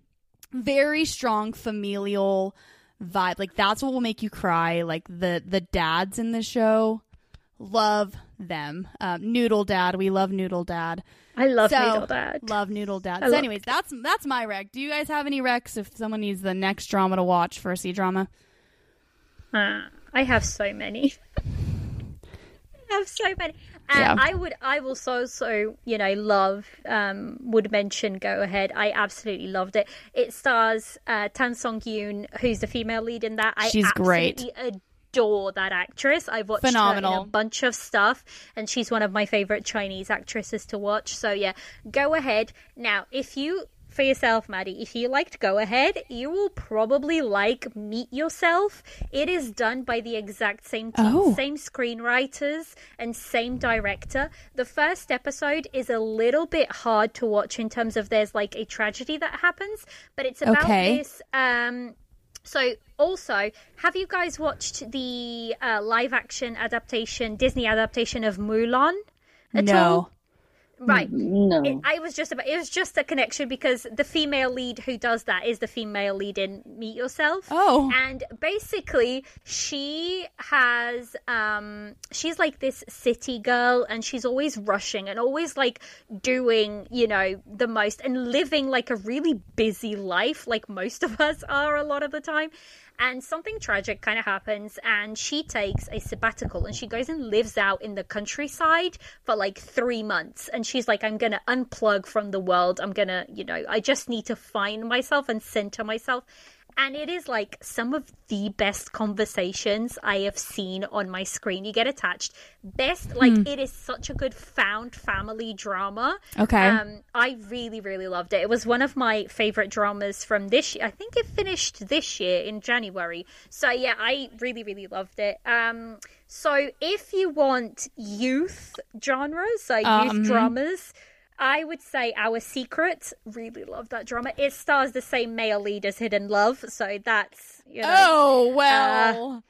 Very strong familial vibe. Like that's what will make you cry. Like the the dads in the show, love them. Um, Noodle Dad, we love Noodle Dad. I love So, Noodle Dad. Love Noodle Dad. I So, love- anyways, that's that's my rec. Do you guys have any recs if someone needs the next drama to watch for a C drama? Uh, I have so many. I have so many. And Yeah. I would, I will so, so, you know, love, um, would mention Go Ahead. I absolutely loved it. It stars uh, Tan Songyun, who's the female lead in that. I She's great. Adore that actress. I've watched her in a bunch of stuff, and she's one of my favorite Chinese actresses to watch. So, yeah, Go Ahead. Now, if you for yourself, Maddie. If you liked Go Ahead, you will probably like Meet Yourself. It is done by the exact same team, Oh. same screenwriters, and same director. The first episode is a little bit hard to watch in terms of there's like a tragedy that happens, but it's about Okay. this. Um, so, also, have you guys watched the uh, live action adaptation, Disney adaptation of Mulan? At all? Right. No. It, I was just about. It was just a connection because the female lead who does that is the female lead in Meet Yourself. Oh. And basically, she has. um She's like this city girl, and she's always rushing and always like doing, you know, the most and living like a really busy life, like most of us are a lot of the time. And something tragic kind of happens, and she takes a sabbatical and she goes and lives out in the countryside for like three months. And she's like, I'm going to unplug from the world. I'm going to, you know, I just need to find myself and center myself. And it is like some of the best conversations I have seen on my screen. You get attached. Best, like, it is such a good found family drama. Okay. Um, I really, really loved it. It was one of my favorite dramas from this year. I think it finished this year in January. So yeah, I really, really loved it. Um, so if you want youth genres, so youth Um, dramas, I would say Our Secret. Really love that drama. It stars the same male lead as Hidden Love, so that's you know. oh well.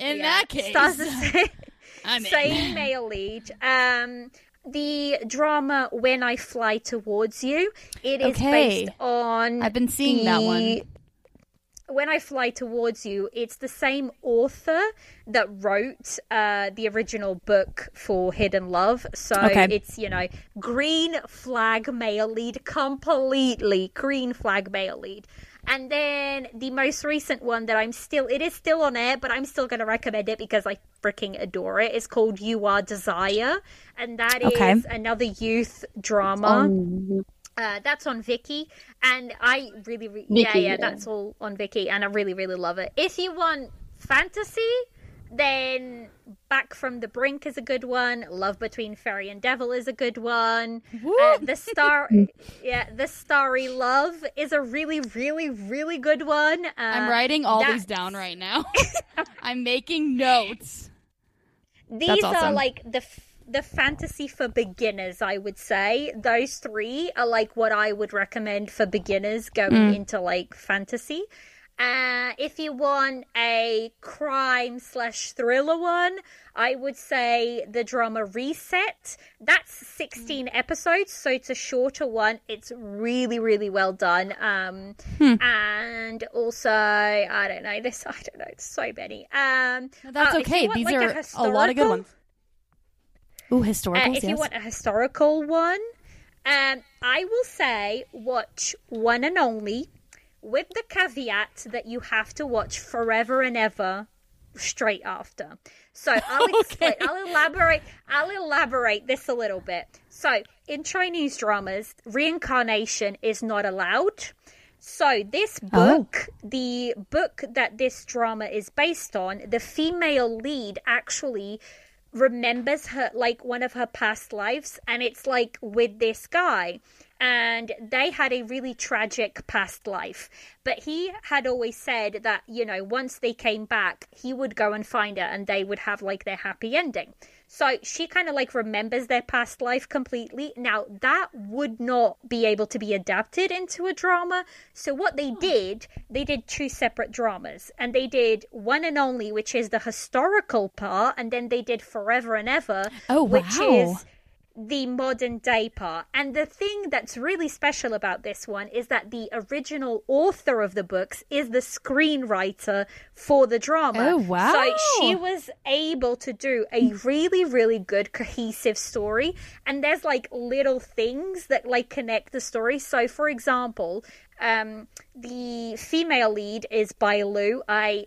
in yeah, that case, stars the same same male lead. Um, the drama When I Fly Towards You. It is Okay. based on. I've been seeing that one. When I Fly Towards You, it's the same author that wrote uh, the original book for Hidden Love. So Okay. it's, you know, green flag male lead, completely green flag male lead. And then the most recent one that I'm still, it is still on air, but I'm still going to recommend it because I freaking adore it. It's called You Are Desire. And that is Okay. another youth drama. Um, Uh, that's on Viki, and I really, re- yeah, yeah, yeah. that's all on Viki, and I really, really love it. If you want fantasy, then Back from the Brink is a good one. Love Between Fairy and Devil is a good one. Uh, the Star, yeah, The Starry Love is a really, really, really good one. Uh, I'm writing all these down right now. I'm making notes. These That's are like the the fantasy for beginners, I would say. Those three are like what I would recommend for beginners going Mm. into like fantasy. Uh, if you want a crime slash thriller one, I would say the drama Reset. That's 16 episodes, so it's a shorter one. It's really, really well done. Um, Hmm. and also, I don't know, this, I don't know, it's so many. Um, No, That's uh, okay. want, These like, are a, lot of good ones. Ooh, uh, historicals. if you want a historical one, um, I will say watch One and Only, with the caveat that you have to watch Forever and Ever straight after. So I'll explain. I'll elaborate. I'll elaborate this a little bit. So in Chinese dramas, reincarnation is not allowed. So this Oh. book, the book that this drama is based on, the female lead actually remembers her like one of her past lives and it's like with this guy and they had a really tragic past life. But he had always said that you know once they came back he would go and find her and they would have like their happy ending. So she kind of like remembers their past life completely. Now that would not be able to be adapted into a drama. So what they hmm. did they did two separate dramas. And they did one and only which is the historical part and then they did forever and ever Oh, which wow. is the modern day part. And the thing that's really special about this one is that the original author of the books is the screenwriter for the drama. Oh, wow. So she was able to do a really, really good cohesive story. And there's like little things that like connect the story. So, for example, um, the female lead is Bailu. I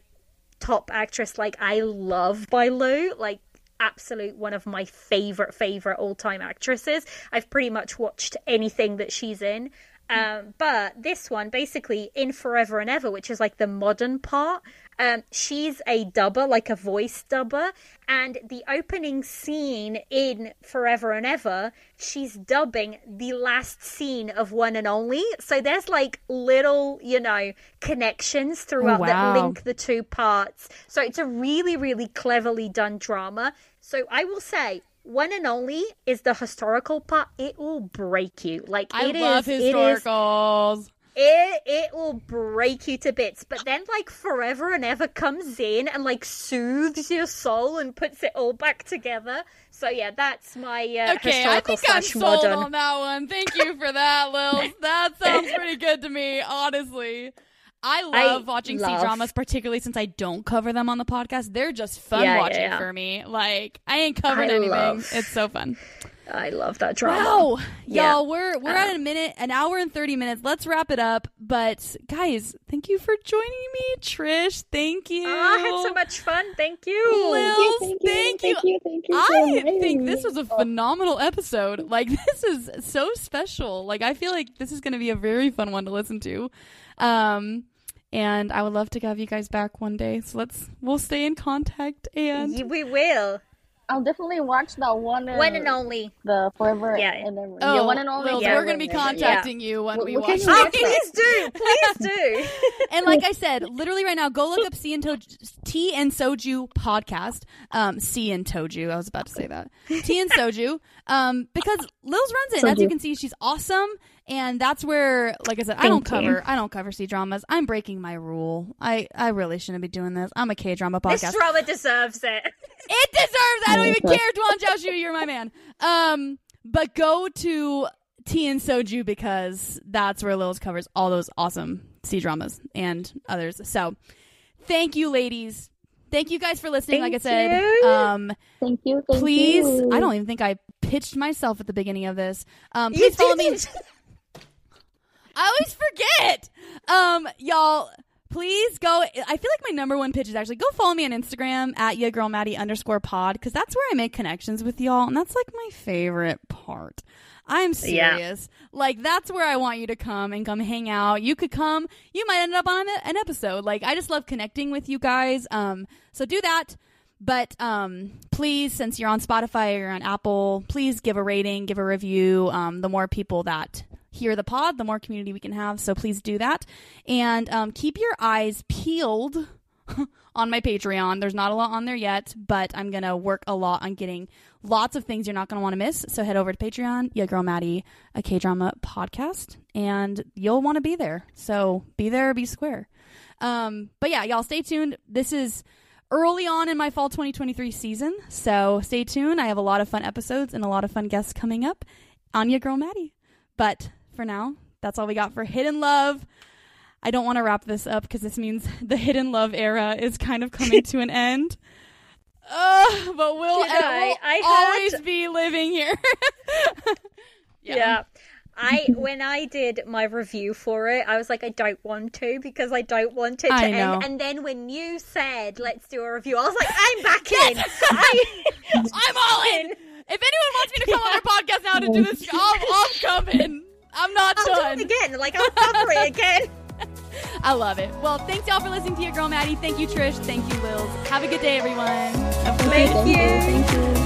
top actress. Like I love Bailu. Like absolute one of my favorite favorite all time actresses. I've pretty much watched anything that she's in. Um, but this one, basically, in Forever and Ever, which is like the modern part, um, she's a dubber, like a voice dubber. And the opening scene in Forever and Ever, she's dubbing the last scene of One and Only. So there's like little, you know, connections throughout Oh, wow. that link the two parts. So it's a really, really cleverly done drama. So I will say, one and only is the historical part. It will break you. Like I it love is- it is- historicals. It it will break you to bits. But then like forever and ever comes in and like soothes your soul and puts it all back together. So yeah, that's my uh, Okay, I think I'm sold modern. on that one. Thank you for that, Lils. That sounds pretty good to me, honestly. I love watching love- C dramas, particularly since I don't cover them on the podcast. They're just fun Yeah, yeah, watching yeah. for me. Like I ain't covering I anything. love- It's so fun. I love that drama. Wow, Yeah. y'all, we're we're at a minute, an hour and thirty minutes. Let's wrap it up. But guys, thank you for joining me, Trish. Thank you. Oh, I had so much fun. Thank you. Lils, Thank you, thank thank you. you, thank you. for I think this was a phenomenal episode. Like this is so special. Like I feel like this is going to be a very fun one to listen to. Um and I would love to have you guys back one day. So let's we'll stay in contact and We will. I'll definitely watch that one. One and only. The forever. Yeah. And then, Oh, yeah, one and only. Lils, yeah. we're going to be Forever and ever. contacting you when Well, we well, watch you Oh, watch it. please do. Please do. and like I said, literally right now, go look up C and Toju, Tea and Soju podcast. Um, C and Toju. I was about to say that. T and Soju. Um, because Lils runs it. And as you can see, she's awesome. And that's where, like I said, I don't Thank you. cover, I don't cover C dramas. I'm breaking my rule. I, I really shouldn't be doing this. I'm a K drama podcast This podcast. drama deserves it. It deserves. I don't even care, Duan JiaXu. You're my man. Um, but go to Tea and Soju because that's where Lil's covers all those awesome C dramas and others. So, thank you, ladies. Thank you guys for listening. like I said, you. um, Thank you. Thank please. you. I don't even think I pitched myself at the beginning of this. Um, You please follow me. I always forget. Um, y'all, please go. I feel like my number one pitch is actually go follow me on Instagram at ya girl Maddie underscore pod because that's where I make connections with y'all, and that's like my favorite part. I'm Yeah. serious. Like that's where I want you to come and come hang out. You could come. You might end up on an episode. Like I just love connecting with you guys. Um, so do that. But um, please, since you're on Spotify or on Apple, please give a rating, give a review. Um, the more people that hear the pod, the more community we can have. So please do that. And um, keep your eyes peeled on my Patreon. There's not a lot on there yet, but I'm going to work a lot on getting lots of things you're not going to want to miss. So head over to Patreon, Ya Girl Maddie, a K drama podcast, and you'll want to be there. So be there be square. Um, but yeah, y'all stay tuned. This is early on in my fall 2023 season. So stay tuned. I have a lot of fun episodes and a lot of fun guests coming up on Girl Maddie. But for now, that's all we got for Hidden Love. I don't want to wrap this up because this means the Hidden Love era is kind of coming to an end. Uh, but we'll, know, we'll I- I always be living here. Yeah. I when I did my review for it, I was like, I don't want to because I don't want it to I know. end. And then when you said let's do a review, I was like, I'm back in. I, I'm all in. If anyone wants me to come on their podcast now to do this, I'm, I'm coming. I'm not I'll done. do it again. Like I'll cover it again. I love it. Well, thanks y'all for listening to your girl Maddie. Thank you, Trish. Thank you, Lils. Have a good day, everyone. Thank Thank you. you. Thank you.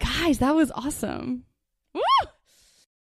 Guys, that was awesome.